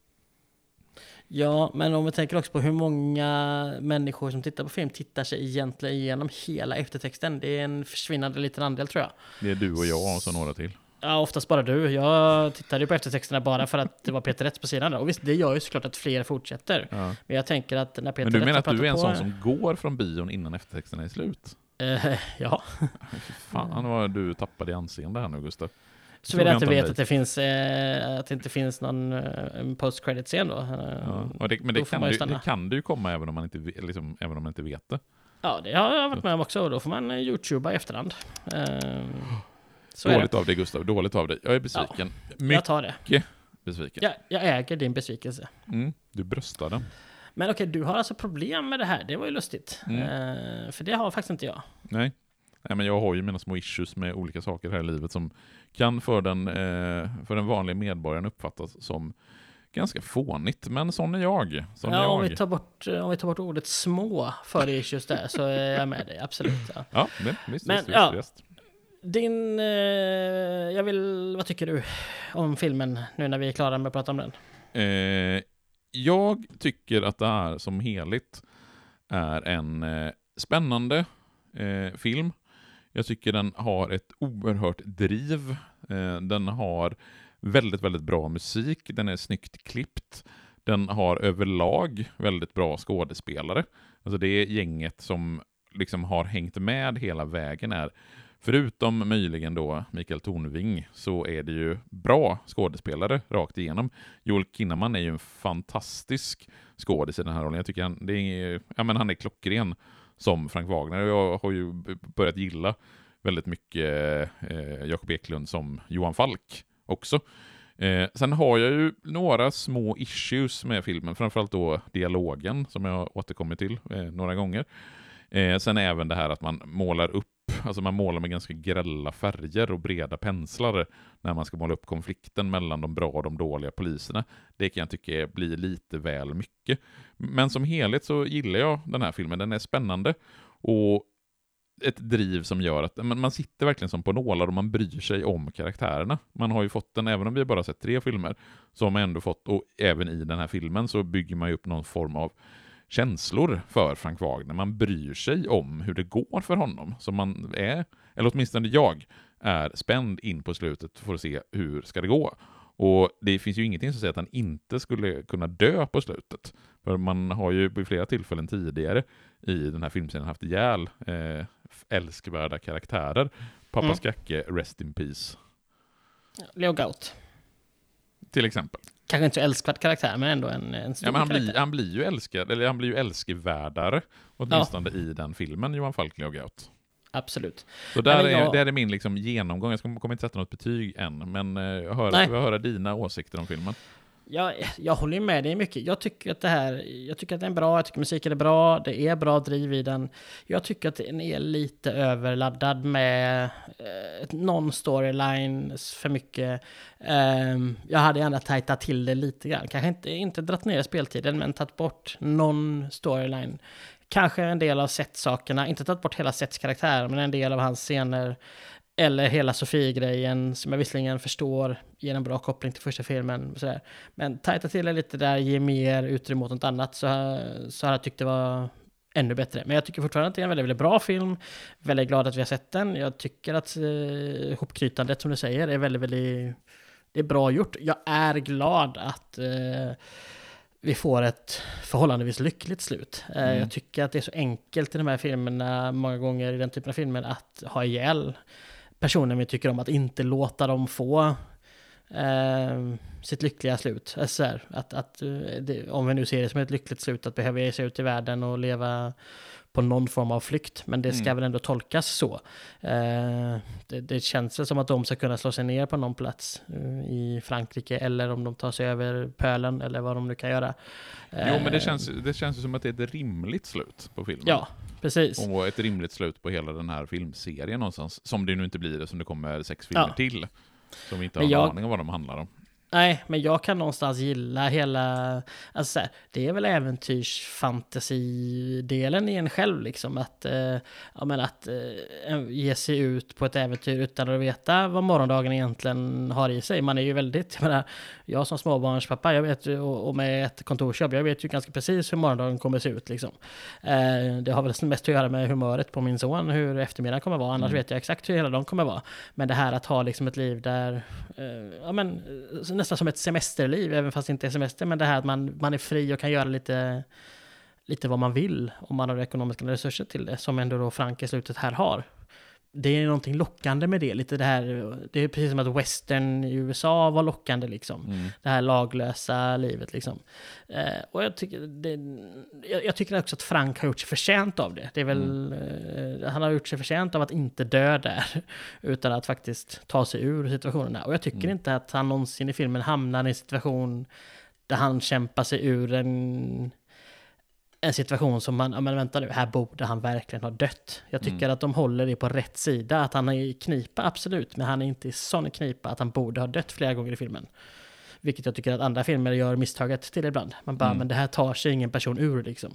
Ja, men om vi tänker också på hur många människor som tittar på film tittar sig egentligen igenom hela eftertexten. Det är en försvinnande liten andel tror jag. Det är du och jag och så några till. Ja, oftast bara du. Jag tittade ju på eftertexterna bara för att det var Peter Rätts på sidan. Och visst, det gör ju såklart att fler fortsätter. Ja. Men jag tänker att när Peter Men du menar att du är en på... sån som går från bion innan eftertexterna är slut? Uh, ja. Fan vad du tappade i anseende här nu, Gustav. Så vill jag inte vet att det finns, eh, att det inte finns någon eh, post credit scen då. Ja, det, men det kan, du, det kan du ju komma även om man inte, liksom, även om man inte vet det. Ja, det har jag varit med om också. Och då får man youtuba i efterhand. Uh, så Dåligt av dig Gustav, dåligt av dig. Jag är besviken. Ja, Mycket jag tar det. besviken. Jag, jag äger din besvikelse. Mm, du bröstar den. Men okej, du har alltså problem med det här. Det var ju lustigt. Mm. Uh, för det har faktiskt inte jag. Nej. Nej, men jag har ju mina små issues med olika saker här i livet som kan för den, eh, för den vanliga medborgaren uppfattas som ganska fånigt, men sån är jag. Sån ja, är jag. Om, vi tar bort, om vi tar bort ordet små för issues där så är jag med dig, absolut. Ja, ja det, visst, men, visst, ja, visst din... Eh, jag vill... Vad tycker du om filmen nu när vi är klara med att prata om den? Eh, jag tycker att det här som helhet är en eh, spännande eh, film. Jag tycker den har ett oerhört driv. Eh, den har väldigt, väldigt bra musik. Den är snyggt klippt. Den har överlag väldigt bra skådespelare. Alltså det gänget som liksom har hängt med hela vägen är Förutom möjligen då Mikael Tornving så är det ju bra skådespelare rakt igenom. Joel Kinnaman är ju en fantastisk skådis i den här rollen. Jag tycker han, det är, ja, men han är klockren som Frank Wagner. Jag har ju börjat gilla väldigt mycket eh, Jakob Eklund som Johan Falk också. Eh, sen har jag ju några små issues med filmen, framförallt då dialogen som jag återkommit till eh, några gånger. Eh, sen även det här att man målar upp Alltså man målar med ganska grälla färger och breda penslar när man ska måla upp konflikten mellan de bra och de dåliga poliserna. Det kan jag tycka blir lite väl mycket. Men som helhet så gillar jag den här filmen. Den är spännande och ett driv som gör att man sitter verkligen som på nålar och man bryr sig om karaktärerna. Man har ju fått den, även om vi bara sett tre filmer, så har man ändå fått, och även i den här filmen så bygger man ju upp någon form av känslor för Frank Wagner. Man bryr sig om hur det går för honom. Så man är, eller åtminstone jag, är spänd in på slutet för att se hur ska det gå. Och det finns ju ingenting som säger att han inte skulle kunna dö på slutet. För man har ju vid flera tillfällen tidigare i den här filmserien haft ihjäl eh, älskvärda karaktärer. Pappa mm. Skacke, Rest in Peace. Leo Gaut. Till exempel. Kanske inte så älskvärd karaktär, men ändå en, en stor ja, men han karaktär. Blir, han blir ju älskad, eller han blir ju älskvärdare, åtminstone ja. i den filmen, Johan Falk, Leo Gaut. Absolut. Så där, jag... är, där är min liksom genomgång, jag kommer inte sätta något betyg än, men eh, jag hör, jag höra dina åsikter om filmen. Jag, jag håller med dig mycket. Jag tycker att det här, jag tycker att den är bra, jag tycker musiken är bra, det är bra driv i den. Jag tycker att den är lite överladdad med eh, någon storyline för mycket. Um, jag hade gärna tajtat till det lite grann. Kanske inte, inte dratt ner speltiden, men tagit bort någon storyline. Kanske en del av set-sakerna, inte tagit bort hela Sets karaktär, men en del av hans scener. Eller hela Sofie-grejen som jag visserligen förstår ger en bra koppling till första filmen. Sådär. Men tajta till det lite där, ge mer utrymme åt något annat så, så har jag tyckt det var ännu bättre. Men jag tycker fortfarande att det är en väldigt, väldigt bra film. Väldigt glad att vi har sett den. Jag tycker att eh, hopknytandet som du säger är väldigt, väldigt det är bra gjort. Jag är glad att eh, vi får ett förhållandevis lyckligt slut. Eh, mm. Jag tycker att det är så enkelt i de här filmerna, många gånger i den typen av filmer, att ha ihjäl personen vi tycker om, att inte låta dem få eh, sitt lyckliga slut. Alltså här, att, att, eh, det, om vi nu ser det som ett lyckligt slut, att behöva ge sig ut i världen och leva på någon form av flykt, men det ska mm. väl ändå tolkas så. Eh, det, det, känns väl som att de ska kunna slå sig ner på någon plats eh, i Frankrike, eller om de tar sig över pölen, eller vad de nu kan göra. Eh, jo, men det känns, det känns som att det är ett rimligt slut på filmen. Ja, precis. Och ett rimligt slut på hela den här filmserien någonstans, som det nu inte blir, som det kommer sex filmer ja. till. Som vi inte har en aning om vad de handlar om. Nej, men jag kan någonstans gilla hela... Alltså så här, det är väl äventyrsfantasidelen i en själv, liksom. Att, eh, ja, men att eh, ge sig ut på ett äventyr utan att veta vad morgondagen egentligen har i sig. Man är ju väldigt... Jag, menar, jag som småbarnspappa, jag vet, och, och med ett kontorsjobb, jag vet ju ganska precis hur morgondagen kommer se ut. Liksom. Eh, det har väl mest att göra med humöret på min son, hur eftermiddagen kommer vara. Annars mm. vet jag exakt hur hela dagen kommer vara. Men det här att ha liksom ett liv där... Eh, ja, men, nästan som ett semesterliv, även fast det inte är semester, men det här att man, man är fri och kan göra lite, lite vad man vill om man har ekonomiska resurser till det, som ändå då Frank i slutet här har det är någonting lockande med det. Lite det här, det är precis som att western i USA var lockande liksom. Mm. Det här laglösa livet liksom. Eh, och jag tycker, det, jag, jag, tycker också att Frank har gjort sig förtjänt av det. Det är väl, mm. eh, han har gjort sig förtjänt av att inte dö där. Utan att faktiskt ta sig ur situationerna. Och jag tycker mm. inte att han någonsin i filmen hamnar i en situation där han kämpar sig ur en en situation som man, ja men vänta nu, här borde han verkligen ha dött. Jag tycker mm. att de håller det på rätt sida, att han är i knipa, absolut, men han är inte i sån knipa att han borde ha dött flera gånger i filmen. Vilket jag tycker att andra filmer gör misstaget till ibland. Man bara, mm. men det här tar sig ingen person ur liksom.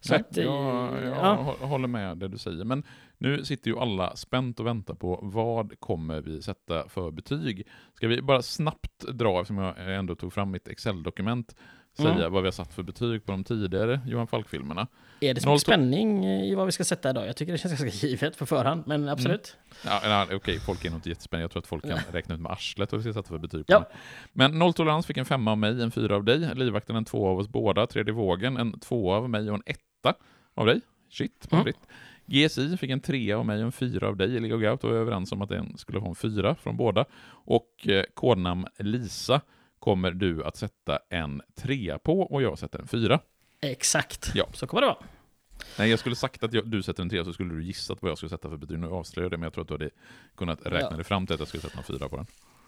Så Nej, att, jag, jag ja. håller med det du säger. Men nu sitter ju alla spänt och väntar på vad kommer vi sätta för betyg? Ska vi bara snabbt dra, eftersom jag ändå tog fram mitt Excel-dokument, säga mm. vad vi har satt för betyg på de tidigare Johan Falk-filmerna. Är det så mycket spänning i vad vi ska sätta idag? Jag tycker det känns ganska givet på förhand, men mm. absolut. Mm. Ja, okej, okay, folk är nog inte jättespänniga. Jag tror att folk kan räkna ut med arslet vad vi ska sätta för betyg på ja. Men nolltolerans fick en femma av mig, en fyra av dig. Livvakten en två av oss båda. Tredje vågen en två av mig och en etta av dig. Shit, mm. fritt. GSI fick en trea av mig och en fyra av dig. Leo Gaut var överens om att den skulle få en fyra från båda. Och eh, kodnamn Lisa kommer du att sätta en trea på och jag sätter en fyra. Exakt, ja. så kommer det vara. Nej, jag skulle sagt att jag, du sätter en trea så skulle du gissat vad jag skulle sätta för betyg. Nu avslöjar det, men jag tror att du hade kunnat räkna ja. dig fram till att jag skulle sätta en fyra på den.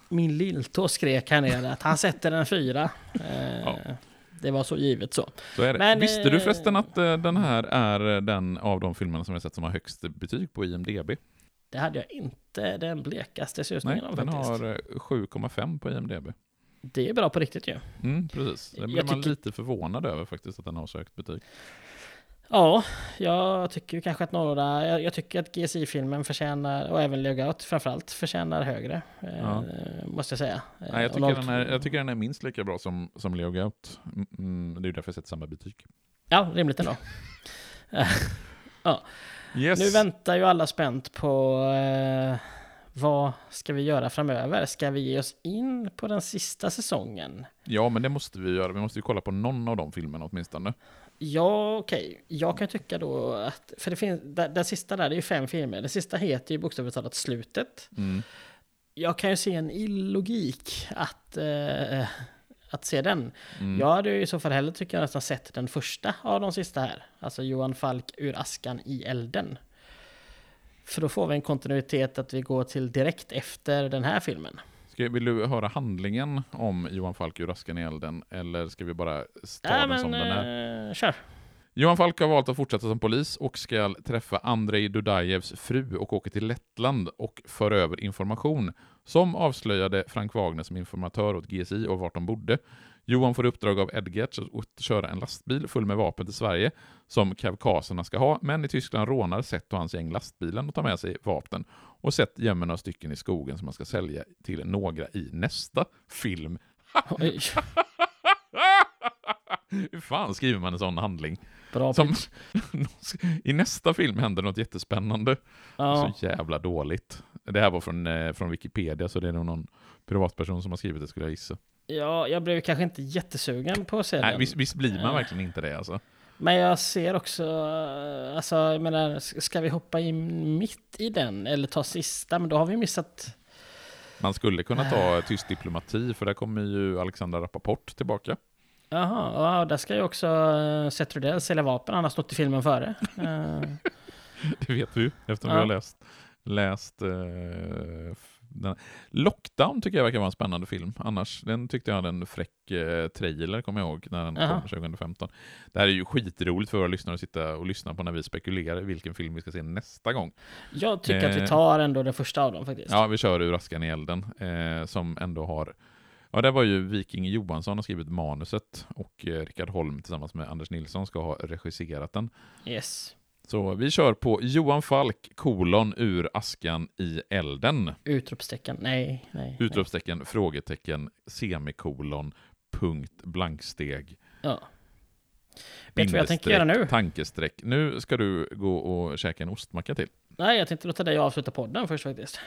Min lilltå skrek här nere att han sätter en fyra. ja. Eh, det var så givet så. Så är det. Men, Visste du eh, förresten att eh, den här är den av de filmerna som jag sett som har högst betyg på IMDB? Det hade jag inte den blekaste susningen om den faktiskt. har eh, 7,5 på IMDB. Det är bra på riktigt ju. Mm, precis. Det blir Jag man tycker- lite förvånad över faktiskt att den har så högt betyg. Ja, jag tycker kanske att några, jag, jag tycker att GSI-filmen förtjänar, och även Legout framförallt, förtjänar högre. Eh, Ja. måste jag säga. Nej, jag, tycker den är, jag tycker den är minst lika bra som, som Leo Gout. Mm, Mm, det är därför jag sätter samma betyg. Ja, rimligt ändå. Yes. Nu väntar ju alla spänt på eh, vad ska vi göra framöver? Ska vi ge oss in på den sista säsongen? Ja, men det måste vi göra. Vi måste ju kolla på någon av de filmerna åtminstone. Ja, okej. Jag kan tycka då att, för det finns, den, den sista där, det är ju fem filmer. Den sista heter ju bokstavligt talat Slutet. Mm. Jag kan ju se en illogik att, eh, att se den. Mm. Jag hade ju i så fall hellre tycker jag nästan sett den första av de sista här. Alltså Johan Falk ur askan i elden. För då får vi en kontinuitet att vi går till direkt efter den här filmen. Ska, vill du höra handlingen om Johan Falk ur askan i elden, eller ska vi bara ta Ja, den men som den är? eh, kör. Johan Falk har valt att fortsätta som polis och ska träffa Andrei Dudajevs fru och åka till Lettland och föra över information som avslöjade Frank Wagner som informatör åt GSI och vart de bodde. Johan får uppdrag av Edgerts att köra en lastbil full med vapen till Sverige som kavkaserna ska ha, men i Tyskland rånar Seth och hans gäng lastbilen och tar med sig vapnen. Och Seth gömmer några stycken i skogen som man ska sälja till några i nästa film. Hur fan skriver man en sån handling? bra Som. I nästa film händer något jättespännande. Ja. Så jävla dåligt. Det här var från, eh, från Wikipedia, så det är nog någon privatperson som har skrivit det, skulle jag gissa. Ja, jag blev kanske inte jättesugen på att se Nej, den. visst, visst blir man Eh. verkligen inte det alltså. Men jag ser också, eh, alltså jag menar, ska vi hoppa in mitt i den eller ta sista? Men då har vi missat, Man skulle kunna ta tyst diplomati, för där kommer ju Alexandra Rappaport tillbaka. jaha, ja, där ska ju också Seth Rudell sälja vapen, han har stått i filmen före. Eh, Det vet vi ju, eftersom Ja. vi har läst, läst eh, den. Lockdown tycker jag verkar vara en spännande film. Annars, den tyckte jag hade en fräck eh, trailer, kommer jag ihåg, när den Jaha. kom 2015. Det här är ju skitroligt för våra lyssnare att sitta och lyssna på när vi spekulerar vilken film vi ska se nästa gång. jag tycker att vi Eh. tar ändå den första av dem faktiskt. Ja, vi kör ur askan i elden, eh, som ändå har Ja, det var ju Viking Johansson har skrivit manuset och eh, Rickard Holm tillsammans med Anders Nilsson ska ha regisserat den. Yes. Så vi kör på Johan Falk, kolon, ur askan i elden. Utropstecken, nej, nej. Utropstecken, frågetecken, semikolon, punkt, blanksteg, nej. Ja. Vet du vad jag tänker göra nu? tankestreck. Nu ska du gå och käka en ostmacka till. Nej, jag tänkte låta dig avsluta podden först faktiskt.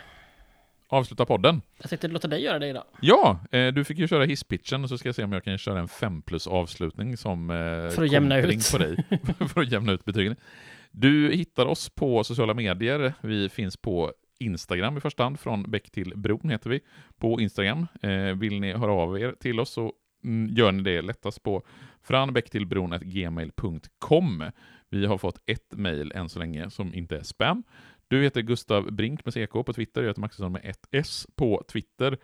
Avsluta podden. Jag tänkte låta dig göra det idag. Ja, eh, du fick ju köra hisspitchen och så ska jag se om jag kan köra en 5 plus avslutning som eh, För att jämna ut. på dig. för att jämna ut betygen. Du hittar oss på sociala medier. Vi finns på Instagram i första hand, från Bäck till Bron heter vi på Instagram. Eh, vill ni höra av er till oss så mm, gör ni det lättast på franbäcktillbron.gmail.com. Vi har fått ett mejl än så länge som inte är spam. Du heter Gustav Brink med CK på Twitter, jag heter Maxson med ett S på Twitter.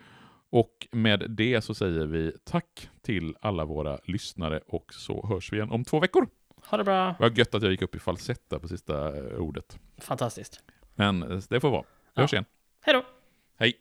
Och med det så säger vi tack till alla våra lyssnare och så hörs vi igen om två veckor. Ha det bra. Vad gött att jag gick upp i falsett där på sista eh, ordet. Fantastiskt. Men eh, det får vara. Vi Ja. hörs igen. Hej då. Hej!